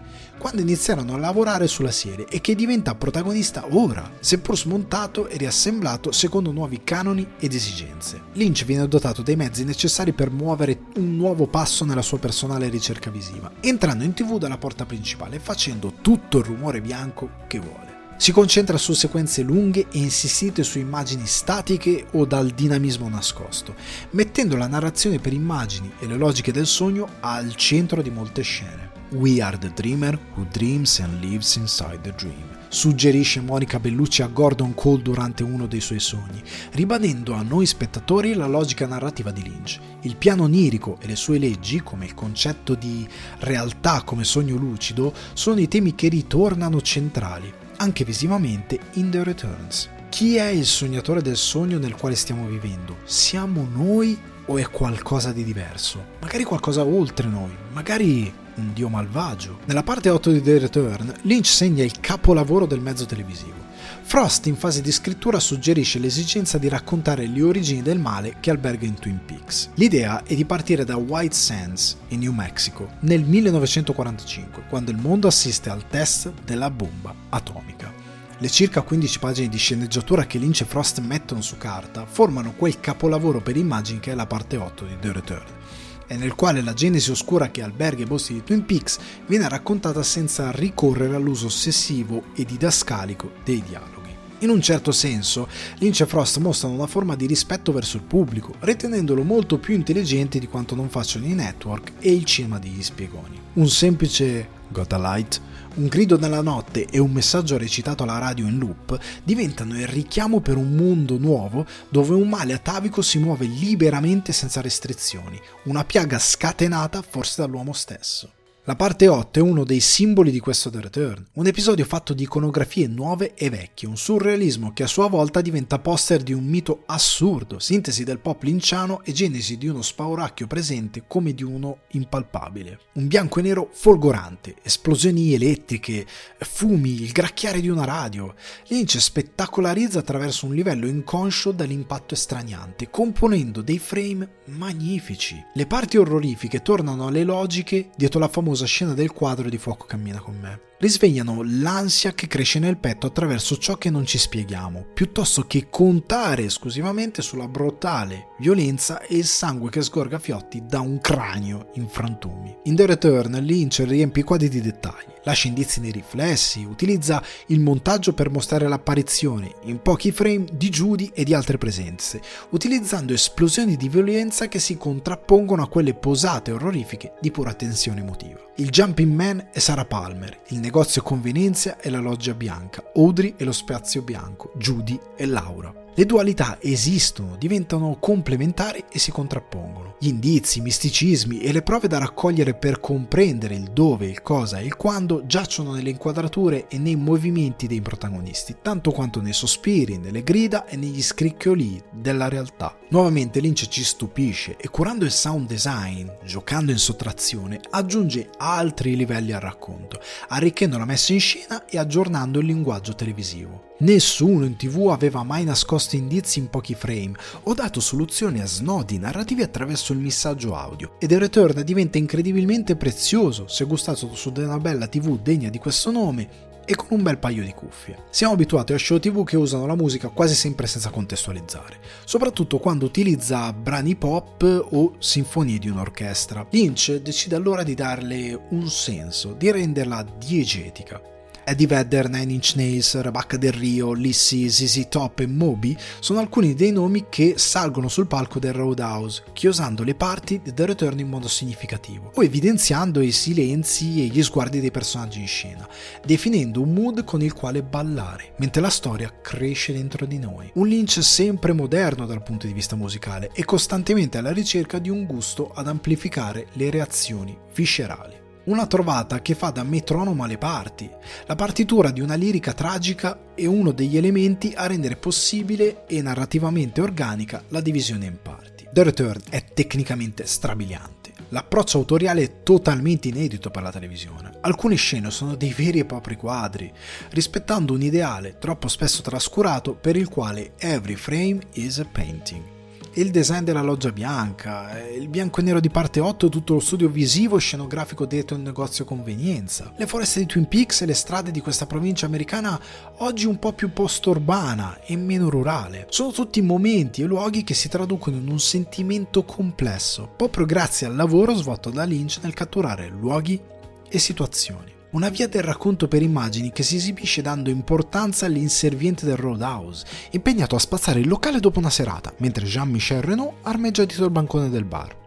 quando iniziarono a lavorare sulla serie e che diventa protagonista ora, seppur smontato e riassemblato secondo nuovi canoni ed esigenze. Lynch viene dotato dei mezzi necessari per muovere un nuovo passo nella sua personale ricerca visiva, entrando in tv dalla porta principale facendo tutto il rumore bianco che vuole. Si concentra su sequenze lunghe e insistite su immagini statiche o dal dinamismo nascosto, mettendo la narrazione per immagini e le logiche del sogno al centro di molte scene. We are the dreamer who dreams and lives inside the dream. Suggerisce Monica Bellucci a Gordon Cole durante uno dei suoi sogni, ribadendo a noi spettatori la logica narrativa di Lynch. Il piano onirico e le sue leggi, come il concetto di realtà come sogno lucido, sono i temi che ritornano centrali, anche visivamente, in The Returns. Chi è il sognatore del sogno nel quale stiamo vivendo? Siamo noi o è qualcosa di diverso? Magari qualcosa oltre noi, magari un dio malvagio. Nella parte 8 di The Return, Lynch segna il capolavoro del mezzo televisivo. Frost in fase di scrittura suggerisce l'esigenza di raccontare le origini del male che alberga in Twin Peaks. L'idea è di partire da White Sands, in New Mexico, nel 1945, quando il mondo assiste al test della bomba atomica. Le circa 15 pagine di sceneggiatura che Lynch e Frost mettono su carta formano quel capolavoro per immagini che è la parte 8 di The Return e nel quale la genesi oscura che alberga i bossi di Twin Peaks viene raccontata senza ricorrere all'uso ossessivo e didascalico dei dialoghi. In un certo senso, Lynch e Frost mostrano una forma di rispetto verso il pubblico, ritenendolo molto più intelligente di quanto non facciano i network e il cinema degli spiegoni. Un semplice Got Light un grido nella notte e un messaggio recitato alla radio in loop diventano il richiamo per un mondo nuovo dove un male atavico si muove liberamente senza restrizioni, una piaga scatenata forse dall'uomo stesso. La parte 8 è uno dei simboli di questo The Return, un episodio fatto di iconografie nuove e vecchie, un surrealismo che a sua volta diventa poster di un mito assurdo, sintesi del pop linciano e genesi di uno spauracchio presente come di uno impalpabile. Un bianco e nero folgorante, esplosioni elettriche, fumi, il gracchiare di una radio. Lynch spettacolarizza attraverso un livello inconscio dall'impatto estraniante, componendo dei frame magnifici. Le parti orrorifiche tornano alle logiche dietro la famosa famosa scena del quadro di Fuoco cammina con me. Risvegliano l'ansia che cresce nel petto attraverso ciò che non ci spieghiamo, piuttosto che contare esclusivamente sulla brutale violenza e il sangue che sgorga fiotti da un cranio in frantumi. In The Return Lynch riempie i quadri di dettagli, lascia indizi nei riflessi, utilizza il montaggio per mostrare l'apparizione in pochi frame di Judy e di altre presenze, utilizzando esplosioni di violenza che si contrappongono a quelle posate e orrorifiche di pura tensione emotiva. Il Jumping Man è Sarah Palmer, il negozio convenienza è la loggia bianca, Audrey è lo spazio bianco, Judy è Laura. Le dualità esistono, diventano complementari e si contrappongono. Gli indizi, i misticismi e le prove da raccogliere per comprendere il dove, il cosa e il quando giacciono nelle inquadrature e nei movimenti dei protagonisti, tanto quanto nei sospiri, nelle grida e negli scricchioli della realtà. Nuovamente Lynch ci stupisce e curando il sound design, giocando in sottrazione, aggiunge altri livelli al racconto, arricchendo la messa in scena e aggiornando il linguaggio televisivo. Nessuno in tv aveva mai nascosto indizi in pochi frame o dato soluzioni a snodi narrativi attraverso il messaggio audio ed il return diventa incredibilmente prezioso se gustato su una bella tv degna di questo nome e con un bel paio di cuffie. Siamo abituati a show TV che usano la musica quasi sempre senza contestualizzare, soprattutto quando utilizza brani pop o sinfonie di un'orchestra. Lynch decide allora di darle un senso, di renderla diegetica. Eddie Vedder, Nine Inch Nails, Rebecca Del Rio, Lissy, ZZ Top e Moby sono alcuni dei nomi che salgono sul palco del Roadhouse, chiosando le parti The Return in modo significativo, o evidenziando i silenzi e gli sguardi dei personaggi in scena, definendo un mood con il quale ballare, mentre la storia cresce dentro di noi. Un Lynch sempre moderno dal punto di vista musicale e costantemente alla ricerca di un gusto ad amplificare le reazioni viscerali. Una trovata che fa da metronomo alle parti. La partitura di una lirica tragica è uno degli elementi a rendere possibile e narrativamente organica la divisione in parti. The Return è tecnicamente strabiliante. L'approccio autoriale è totalmente inedito per la televisione. Alcune scene sono dei veri e propri quadri, rispettando un ideale troppo spesso trascurato per il quale every frame is a painting il design della loggia bianca, il bianco e nero di parte 8 tutto lo studio visivo e scenografico dietro un negozio convenienza, le foreste di Twin Peaks e le strade di questa provincia americana oggi un po' più post-urbana e meno rurale. Sono tutti momenti e luoghi che si traducono in un sentimento complesso, proprio grazie al lavoro svolto da Lynch nel catturare luoghi e situazioni. Una via del racconto per immagini che si esibisce dando importanza all'inserviente del Roadhouse, impegnato a spazzare il locale dopo una serata, mentre Jean-Michel Renault armeggia dietro il bancone del bar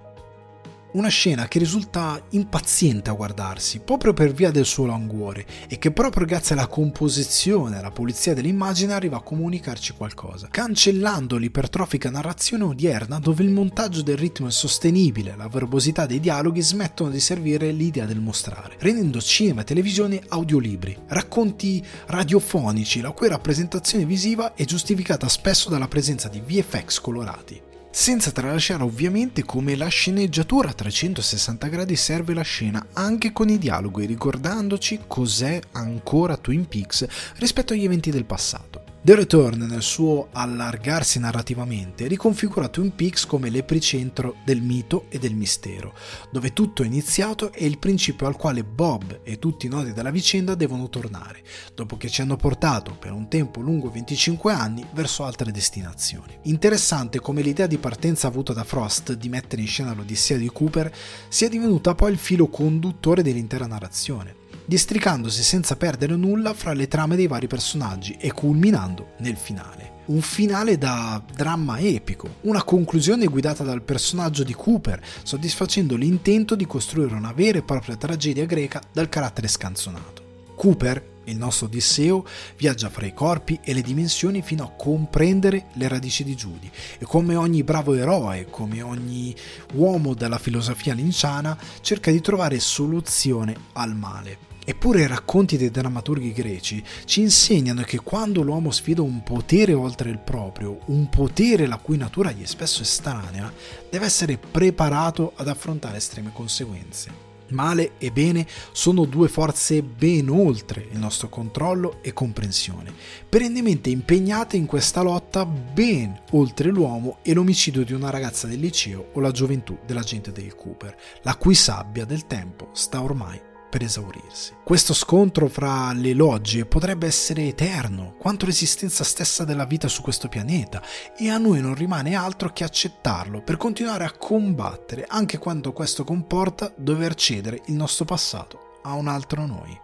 una scena che risulta impaziente a guardarsi proprio per via del suo languore e che proprio grazie alla composizione e alla pulizia dell'immagine arriva a comunicarci qualcosa, cancellando l'ipertrofica narrazione odierna dove il montaggio del ritmo è sostenibile, la verbosità dei dialoghi smettono di servire l'idea del mostrare, rendendo cinema e televisione audiolibri, racconti radiofonici la cui rappresentazione visiva è giustificata spesso dalla presenza di VFX colorati senza tralasciare ovviamente come la sceneggiatura a 360 gradi serve la scena anche con i dialoghi ricordandoci cos'è ancora Twin Peaks rispetto agli eventi del passato. The Return, nel suo allargarsi narrativamente, riconfigura Twin Peaks come l'epicentro del mito e del mistero, dove tutto è iniziato e il principio al quale Bob e tutti i nodi della vicenda devono tornare, dopo che ci hanno portato per un tempo lungo 25 anni verso altre destinazioni. Interessante come l'idea di partenza avuta da Frost di mettere in scena l'Odissea di Cooper sia divenuta poi il filo conduttore dell'intera narrazione districandosi senza perdere nulla fra le trame dei vari personaggi e culminando nel finale. Un finale da dramma epico, una conclusione guidata dal personaggio di Cooper, soddisfacendo l'intento di costruire una vera e propria tragedia greca dal carattere scanzonato. Cooper, il nostro Odisseo, viaggia fra i corpi e le dimensioni fino a comprendere le radici di Giudi e come ogni bravo eroe, come ogni uomo della filosofia linciana, cerca di trovare soluzione al male. Eppure i racconti dei drammaturghi greci ci insegnano che quando l'uomo sfida un potere oltre il proprio, un potere la cui natura gli è spesso estranea, deve essere preparato ad affrontare estreme conseguenze. Male e bene sono due forze ben oltre il nostro controllo e comprensione, perennemente impegnate in questa lotta ben oltre l'uomo e l'omicidio di una ragazza del liceo o la gioventù dell'agente del Cooper, la cui sabbia del tempo sta ormai per esaurirsi. Questo scontro fra le logge potrebbe essere eterno, quanto l'esistenza stessa della vita su questo pianeta, e a noi non rimane altro che accettarlo per continuare a combattere anche quando questo comporta dover cedere il nostro passato a un altro noi.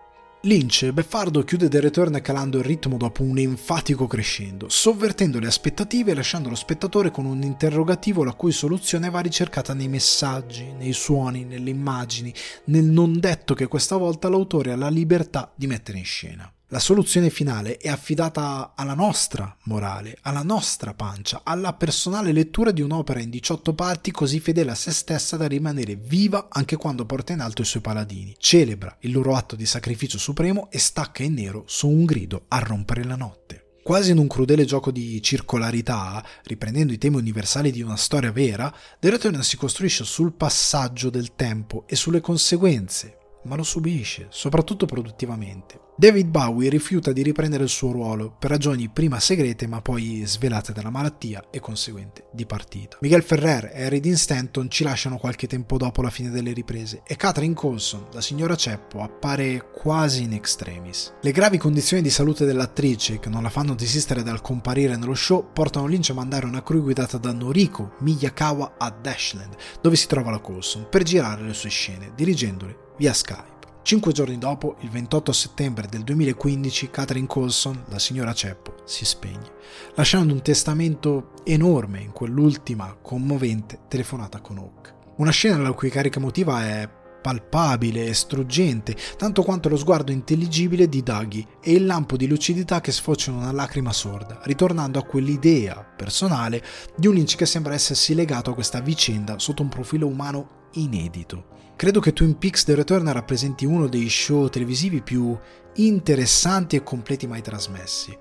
Lynch, beffardo, chiude The Return calando il ritmo dopo un enfatico crescendo, sovvertendo le aspettative e lasciando lo spettatore con un interrogativo la cui soluzione va ricercata nei messaggi, nei suoni, nelle immagini, nel non detto che questa volta l'autore ha la libertà di mettere in scena. La soluzione finale è affidata alla nostra morale, alla nostra pancia, alla personale lettura di un'opera in 18 parti così fedele a se stessa da rimanere viva anche quando porta in alto i suoi paladini, celebra il loro atto di sacrificio supremo e stacca in nero su un grido a rompere la notte. Quasi in un crudele gioco di circolarità, riprendendo i temi universali di una storia vera, The Return si costruisce sul passaggio del tempo e sulle conseguenze, ma lo subisce, soprattutto produttivamente. David Bowie rifiuta di riprendere il suo ruolo per ragioni prima segrete ma poi svelate dalla malattia e conseguente di partita. Miguel Ferrer e Harry Stanton ci lasciano qualche tempo dopo la fine delle riprese e Catherine Colson, la signora Ceppo, appare quasi in extremis. Le gravi condizioni di salute dell'attrice che non la fanno desistere dal comparire nello show portano Lynch a mandare una crew guidata da Noriko Miyakawa a Dashland, dove si trova la Colson, per girare le sue scene, dirigendole via Skype. Cinque giorni dopo, il 28 settembre del 2015, Catherine Colson, la signora Ceppo, si spegne, lasciando un testamento enorme in quell'ultima commovente telefonata con Hawk. Una scena la cui carica emotiva è palpabile e struggente, tanto quanto lo sguardo intelligibile di Daggy e il lampo di lucidità che sfocia in una lacrima sorda, ritornando a quell'idea personale di un Lynch che sembra essersi legato a questa vicenda sotto un profilo umano inedito. Credo che Twin Peaks The Return rappresenti uno dei show televisivi più interessanti e completi mai trasmessi.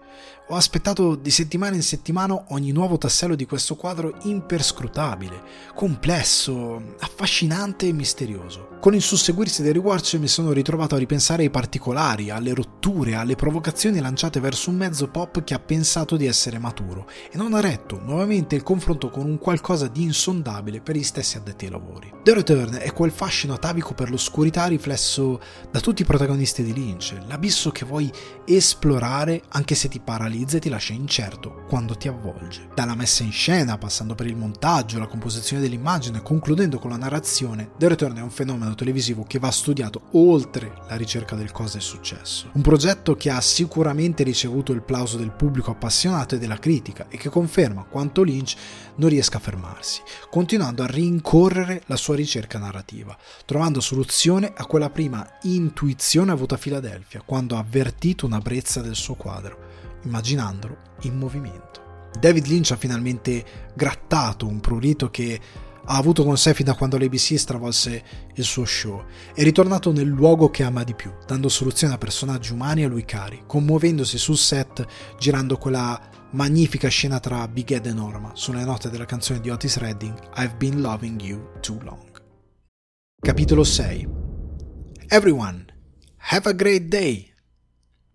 Ho aspettato di settimana in settimana ogni nuovo tassello di questo quadro imperscrutabile, complesso, affascinante e misterioso. Con il susseguirsi dei rewatch mi sono ritrovato a ripensare ai particolari, alle rotture, alle provocazioni lanciate verso un mezzo pop che ha pensato di essere maturo e non ha retto nuovamente il confronto con un qualcosa di insondabile per gli stessi addetti ai lavori. The Return è quel fascino atavico per l'oscurità riflesso da tutti i protagonisti di Lynch, l'abisso che vuoi esplorare anche se ti paralizza e ti lascia incerto quando ti avvolge. Dalla messa in scena, passando per il montaggio, la composizione dell'immagine, concludendo con la narrazione, The Return è un fenomeno televisivo che va studiato oltre la ricerca del cosa è successo. Un progetto che ha sicuramente ricevuto il plauso del pubblico appassionato e della critica e che conferma quanto Lynch non riesca a fermarsi, continuando a rincorrere la sua ricerca narrativa, trovando soluzione a quella prima intuizione avuta a Filadelfia quando ha avvertito una brezza del suo quadro immaginandolo in movimento. David Lynch ha finalmente grattato un prurito che ha avuto con sé fin da quando l'ABC stravolse il suo show. È ritornato nel luogo che ama di più, dando soluzioni a personaggi umani a lui cari, commuovendosi sul set, girando quella magnifica scena tra Big Ed e Norma sulle note della canzone di Otis Redding I've Been Loving You Too Long. Capitolo 6 Everyone, have a great day!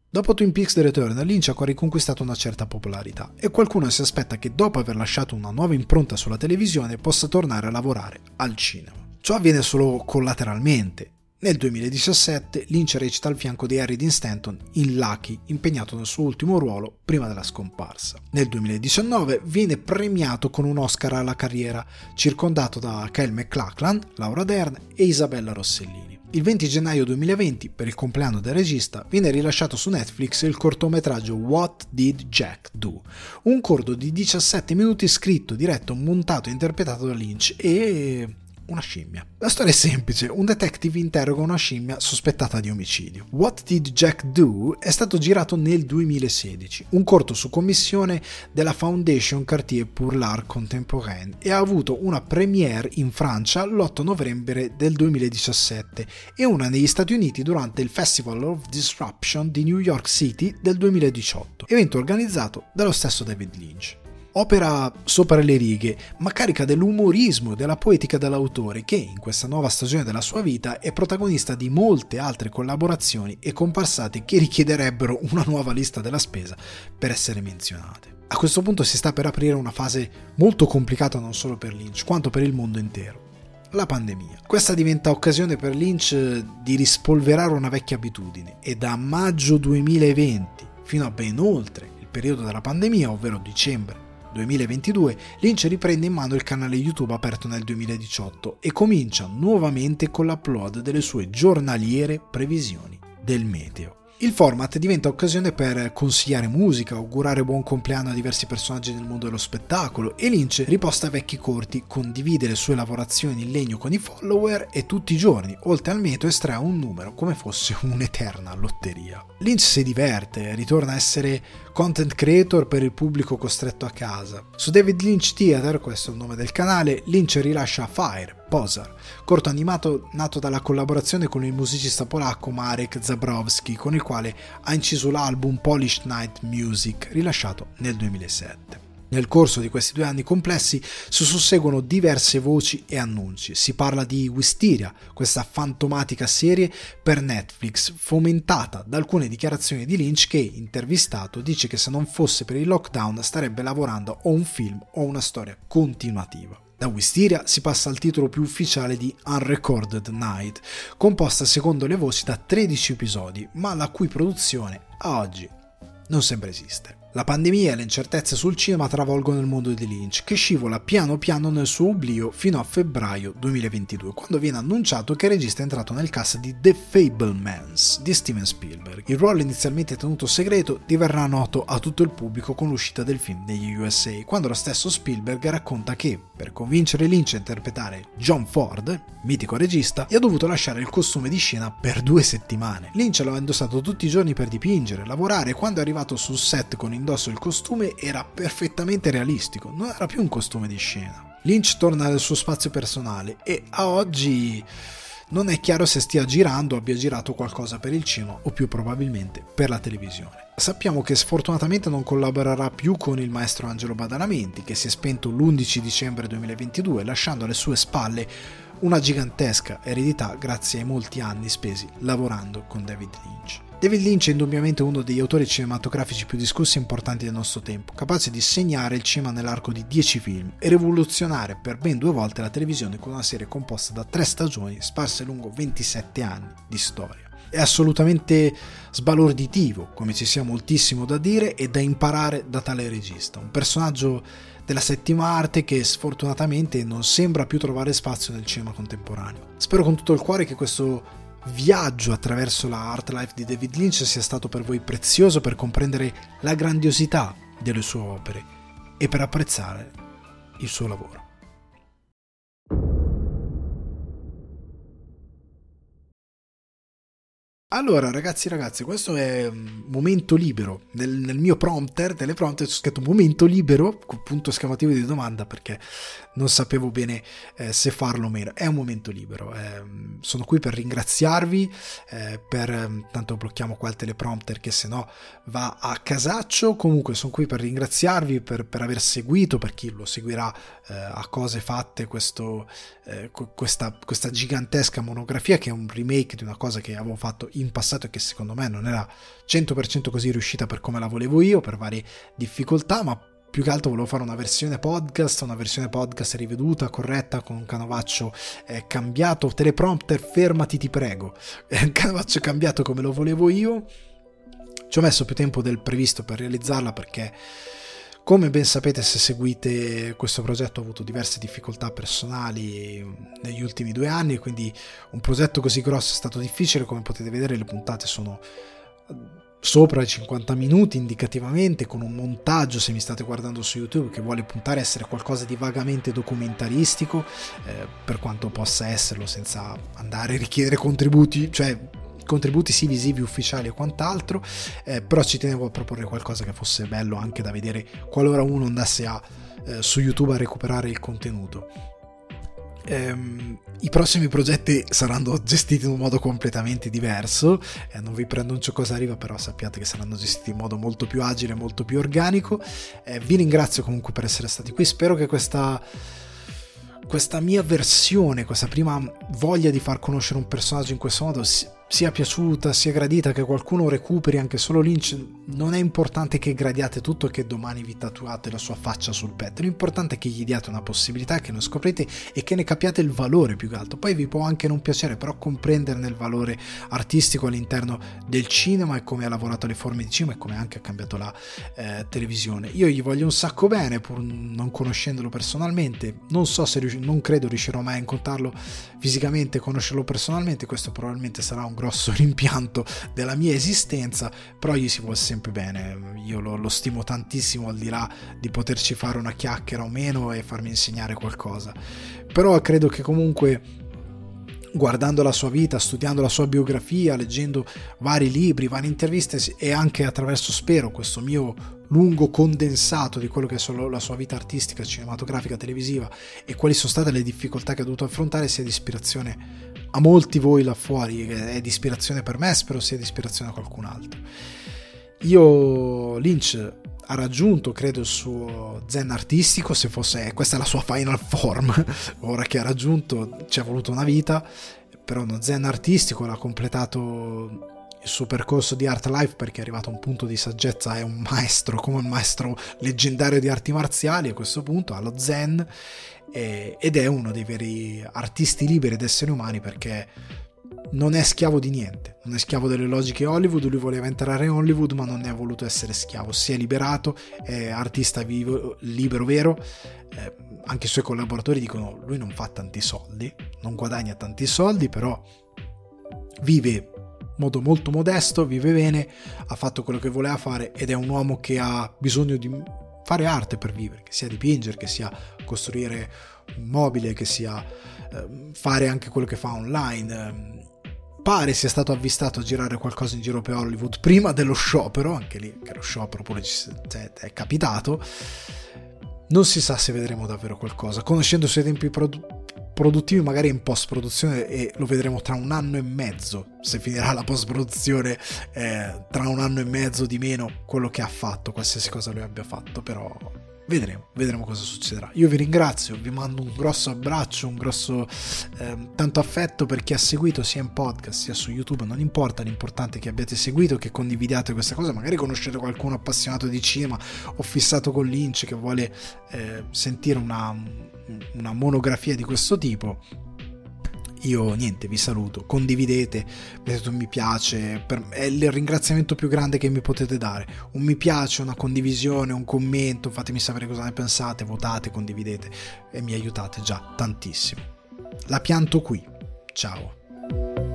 Dopo Twin Peaks The Return, Lynch ha riconquistato una certa popolarità e qualcuno si aspetta che dopo aver lasciato una nuova impronta sulla televisione possa tornare a lavorare al cinema. Ciò avviene solo collateralmente. Nel 2017 Lynch recita al fianco di Harry Dean Stanton in Lucky, impegnato nel suo ultimo ruolo prima della scomparsa. Nel 2019 viene premiato con un Oscar alla carriera, circondato da Kyle MacLachlan, Laura Dern e Isabella Rossellini. Il 20 gennaio 2020, per il compleanno del regista, viene rilasciato su Netflix il cortometraggio What Did Jack Do? Un corto di 17 minuti scritto, diretto, montato e interpretato da Lynch e una scimmia. La storia è semplice, un detective interroga una scimmia sospettata di omicidio. What Did Jack Do è stato girato nel 2016, un corto su commissione della Foundation Cartier pour l'Art Contemporain e ha avuto una premiere in Francia l'8 novembre del 2017 e una negli Stati Uniti durante il Festival of Disruption di New York City del 2018, evento organizzato dallo stesso David Lynch opera sopra le righe, ma carica dell'umorismo e della poetica dell'autore che in questa nuova stagione della sua vita è protagonista di molte altre collaborazioni e comparsate che richiederebbero una nuova lista della spesa per essere menzionate. A questo punto si sta per aprire una fase molto complicata non solo per Lynch, quanto per il mondo intero. La pandemia. Questa diventa occasione per Lynch di rispolverare una vecchia abitudine e da maggio 2020 fino a ben oltre il periodo della pandemia, ovvero dicembre 2022, Lynch riprende in mano il canale YouTube aperto nel 2018 e comincia nuovamente con l'upload delle sue giornaliere previsioni del meteo. Il format diventa occasione per consigliare musica, augurare buon compleanno a diversi personaggi del mondo dello spettacolo e Lynch riposta vecchi corti, condivide le sue lavorazioni in legno con i follower e tutti i giorni, oltre al meteo, estrae un numero come fosse un'eterna lotteria. Lynch si diverte, ritorna a essere content creator per il pubblico costretto a casa. Su David Lynch Theater, questo è il nome del canale, Lynch rilascia Fire, Pozar, corto animato nato dalla collaborazione con il musicista polacco Marek Zabrowski, con il quale ha inciso l'album Polish Night Music, rilasciato nel 2007. Nel corso di questi due anni complessi si susseguono diverse voci e annunci. Si parla di Wisteria, questa fantomatica serie per Netflix, fomentata da alcune dichiarazioni di Lynch che, intervistato, dice che se non fosse per il lockdown starebbe lavorando o un film o una storia continuativa. Da Wisteria si passa al titolo più ufficiale di Unrecorded Night, composta secondo le voci da 13 episodi, ma la cui produzione a oggi non sembra esistere. La pandemia e le incertezze sul cinema travolgono il mondo di Lynch, che scivola piano piano nel suo oblio fino a febbraio 2022, quando viene annunciato che il regista è entrato nel cast di The Fablemans di Steven Spielberg. Il ruolo inizialmente tenuto segreto diverrà noto a tutto il pubblico con l'uscita del film negli USA, quando lo stesso Spielberg racconta che, per convincere Lynch a interpretare John Ford, mitico regista, gli ha dovuto lasciare il costume di scena per due settimane. Lynch lo ha indossato tutti i giorni per dipingere, lavorare e quando è arrivato sul set con indosso il costume era perfettamente realistico, non era più un costume di scena. Lynch torna nel suo spazio personale e a oggi non è chiaro se stia girando o abbia girato qualcosa per il cinema o più probabilmente per la televisione. Sappiamo che sfortunatamente non collaborerà più con il maestro Angelo Badalamenti, che si è spento l'11 dicembre 2022, lasciando alle sue spalle una gigantesca eredità grazie ai molti anni spesi lavorando con David Lynch. David Lynch è indubbiamente uno degli autori cinematografici più discussi e importanti del nostro tempo, capace di segnare il cinema nell'arco di 10 film e rivoluzionare per ben due volte la televisione con una serie composta da tre stagioni sparse lungo 27 anni di storia. È assolutamente sbalorditivo, come ci sia moltissimo da dire e da imparare da tale regista, un personaggio della settima arte che sfortunatamente non sembra più trovare spazio nel cinema contemporaneo. Spero con tutto il cuore che questo viaggio attraverso la art life di David Lynch sia stato per voi prezioso per comprendere la grandiosità delle sue opere e per apprezzare il suo lavoro. Allora, ragazzi, ragazzi, questo è un momento libero. Nel, nel mio prompter, nelle prompter, ho scritto momento libero, con punto esclamativo di domanda, perché non sapevo bene eh, se farlo o meno. È un momento libero. Eh, sono qui per ringraziarvi, eh, per ehm, tanto blocchiamo qua il teleprompter che se no va a casaccio. Comunque sono qui per ringraziarvi per, per aver seguito, per chi lo seguirà eh, a cose fatte, questo, eh, questa, questa gigantesca monografia che è un remake di una cosa che avevo fatto in passato e che secondo me non era 100% così riuscita per come la volevo io, per varie difficoltà, ma più che altro volevo fare una versione podcast, una versione podcast riveduta, corretta, con un canovaccio eh, cambiato, teleprompter, fermati ti prego, un canovaccio cambiato come lo volevo io. Ci ho messo più tempo del previsto per realizzarla perché come ben sapete se seguite questo progetto ho avuto diverse difficoltà personali negli ultimi due anni, quindi un progetto così grosso è stato difficile, come potete vedere le puntate sono sopra i 50 minuti indicativamente con un montaggio se mi state guardando su YouTube che vuole puntare a essere qualcosa di vagamente documentaristico eh, per quanto possa esserlo senza andare a richiedere contributi cioè contributi sì visivi ufficiali e quant'altro, eh, però ci tenevo a proporre qualcosa che fosse bello anche da vedere qualora uno andasse a, eh, su YouTube a recuperare il contenuto. Um, I prossimi progetti saranno gestiti in un modo completamente diverso, eh, non vi preannuncio cosa arriva, però sappiate che saranno gestiti in modo molto più agile, molto più organico. Eh, vi ringrazio comunque per essere stati qui, spero che questa questa mia versione, questa prima voglia di far conoscere un personaggio in questo modo sia piaciuta, sia gradita, che qualcuno recuperi anche solo Lynch, non è importante che gradiate tutto e che domani vi tatuate la sua faccia sul petto, l'importante è che gli diate una possibilità, che lo scoprite e che ne capiate il valore più che altro. Poi vi può anche non piacere, però comprenderne il valore artistico all'interno del cinema e come ha lavorato le forme di cinema e come anche ha cambiato la eh, televisione. Io gli voglio un sacco bene, pur non conoscendolo personalmente, non so se riusc- non credo riuscirò mai a incontrarlo fisicamente, conoscerlo personalmente, questo probabilmente sarà un un grosso rimpianto della mia esistenza, però gli si vuole sempre bene, io lo, lo stimo tantissimo al di là di poterci fare una chiacchiera o meno e farmi insegnare qualcosa. Però credo che comunque guardando la sua vita, studiando la sua biografia, leggendo vari libri, varie interviste e anche attraverso, spero, questo mio lungo condensato di quello che è la sua vita artistica, cinematografica, televisiva e quali sono state le difficoltà che ha dovuto affrontare, sia di ispirazione a molti voi là fuori, è di ispirazione per me, spero sia di ispirazione a qualcun altro. Io, Lynch, ha raggiunto, credo, il suo zen artistico, se fosse questa è la sua final form, ora che ha raggiunto ci è voluto una vita, però uno zen artistico l'ha completato il suo percorso di art life perché è arrivato a un punto di saggezza, è un maestro, come un maestro leggendario di arti marziali a questo punto, allo zen ed è uno dei veri artisti liberi ed esseri umani perché non è schiavo di niente, non è schiavo delle logiche Hollywood, lui voleva entrare in Hollywood ma non ne ha voluto essere schiavo, si è liberato, è artista vivo, libero vero, eh, anche i suoi collaboratori dicono lui non fa tanti soldi, non guadagna tanti soldi, però vive in modo molto modesto, vive bene, ha fatto quello che voleva fare ed è un uomo che ha bisogno di fare arte per vivere, che sia dipingere, che sia costruire un mobile, che sia eh, fare anche quello che fa online. Pare sia stato avvistato a girare qualcosa in giro per Hollywood prima dello sciopero, anche lì che lo sciopero pure cioè, è capitato. Non si sa se vedremo davvero qualcosa. Conoscendo i suoi tempi produ- produttivi, magari in post produzione, e lo vedremo tra un anno e mezzo. Se finirà la post produzione, eh, tra un anno e mezzo di meno, quello che ha fatto, qualsiasi cosa lui abbia fatto, però Vedremo, vedremo cosa succederà. Io vi ringrazio, vi mando un grosso abbraccio, un grosso eh, tanto affetto per chi ha seguito sia in podcast sia su YouTube, non importa, l'importante è che abbiate seguito, che condividiate questa cosa, magari conoscete qualcuno appassionato di cinema o fissato con Lynch che vuole eh, sentire una, una monografia di questo tipo io niente, vi saluto, condividete, mettete un mi piace, per, è il ringraziamento più grande che mi potete dare. Un mi piace, una condivisione, un commento, fatemi sapere cosa ne pensate, votate, condividete e mi aiutate già tantissimo. La pianto qui. Ciao.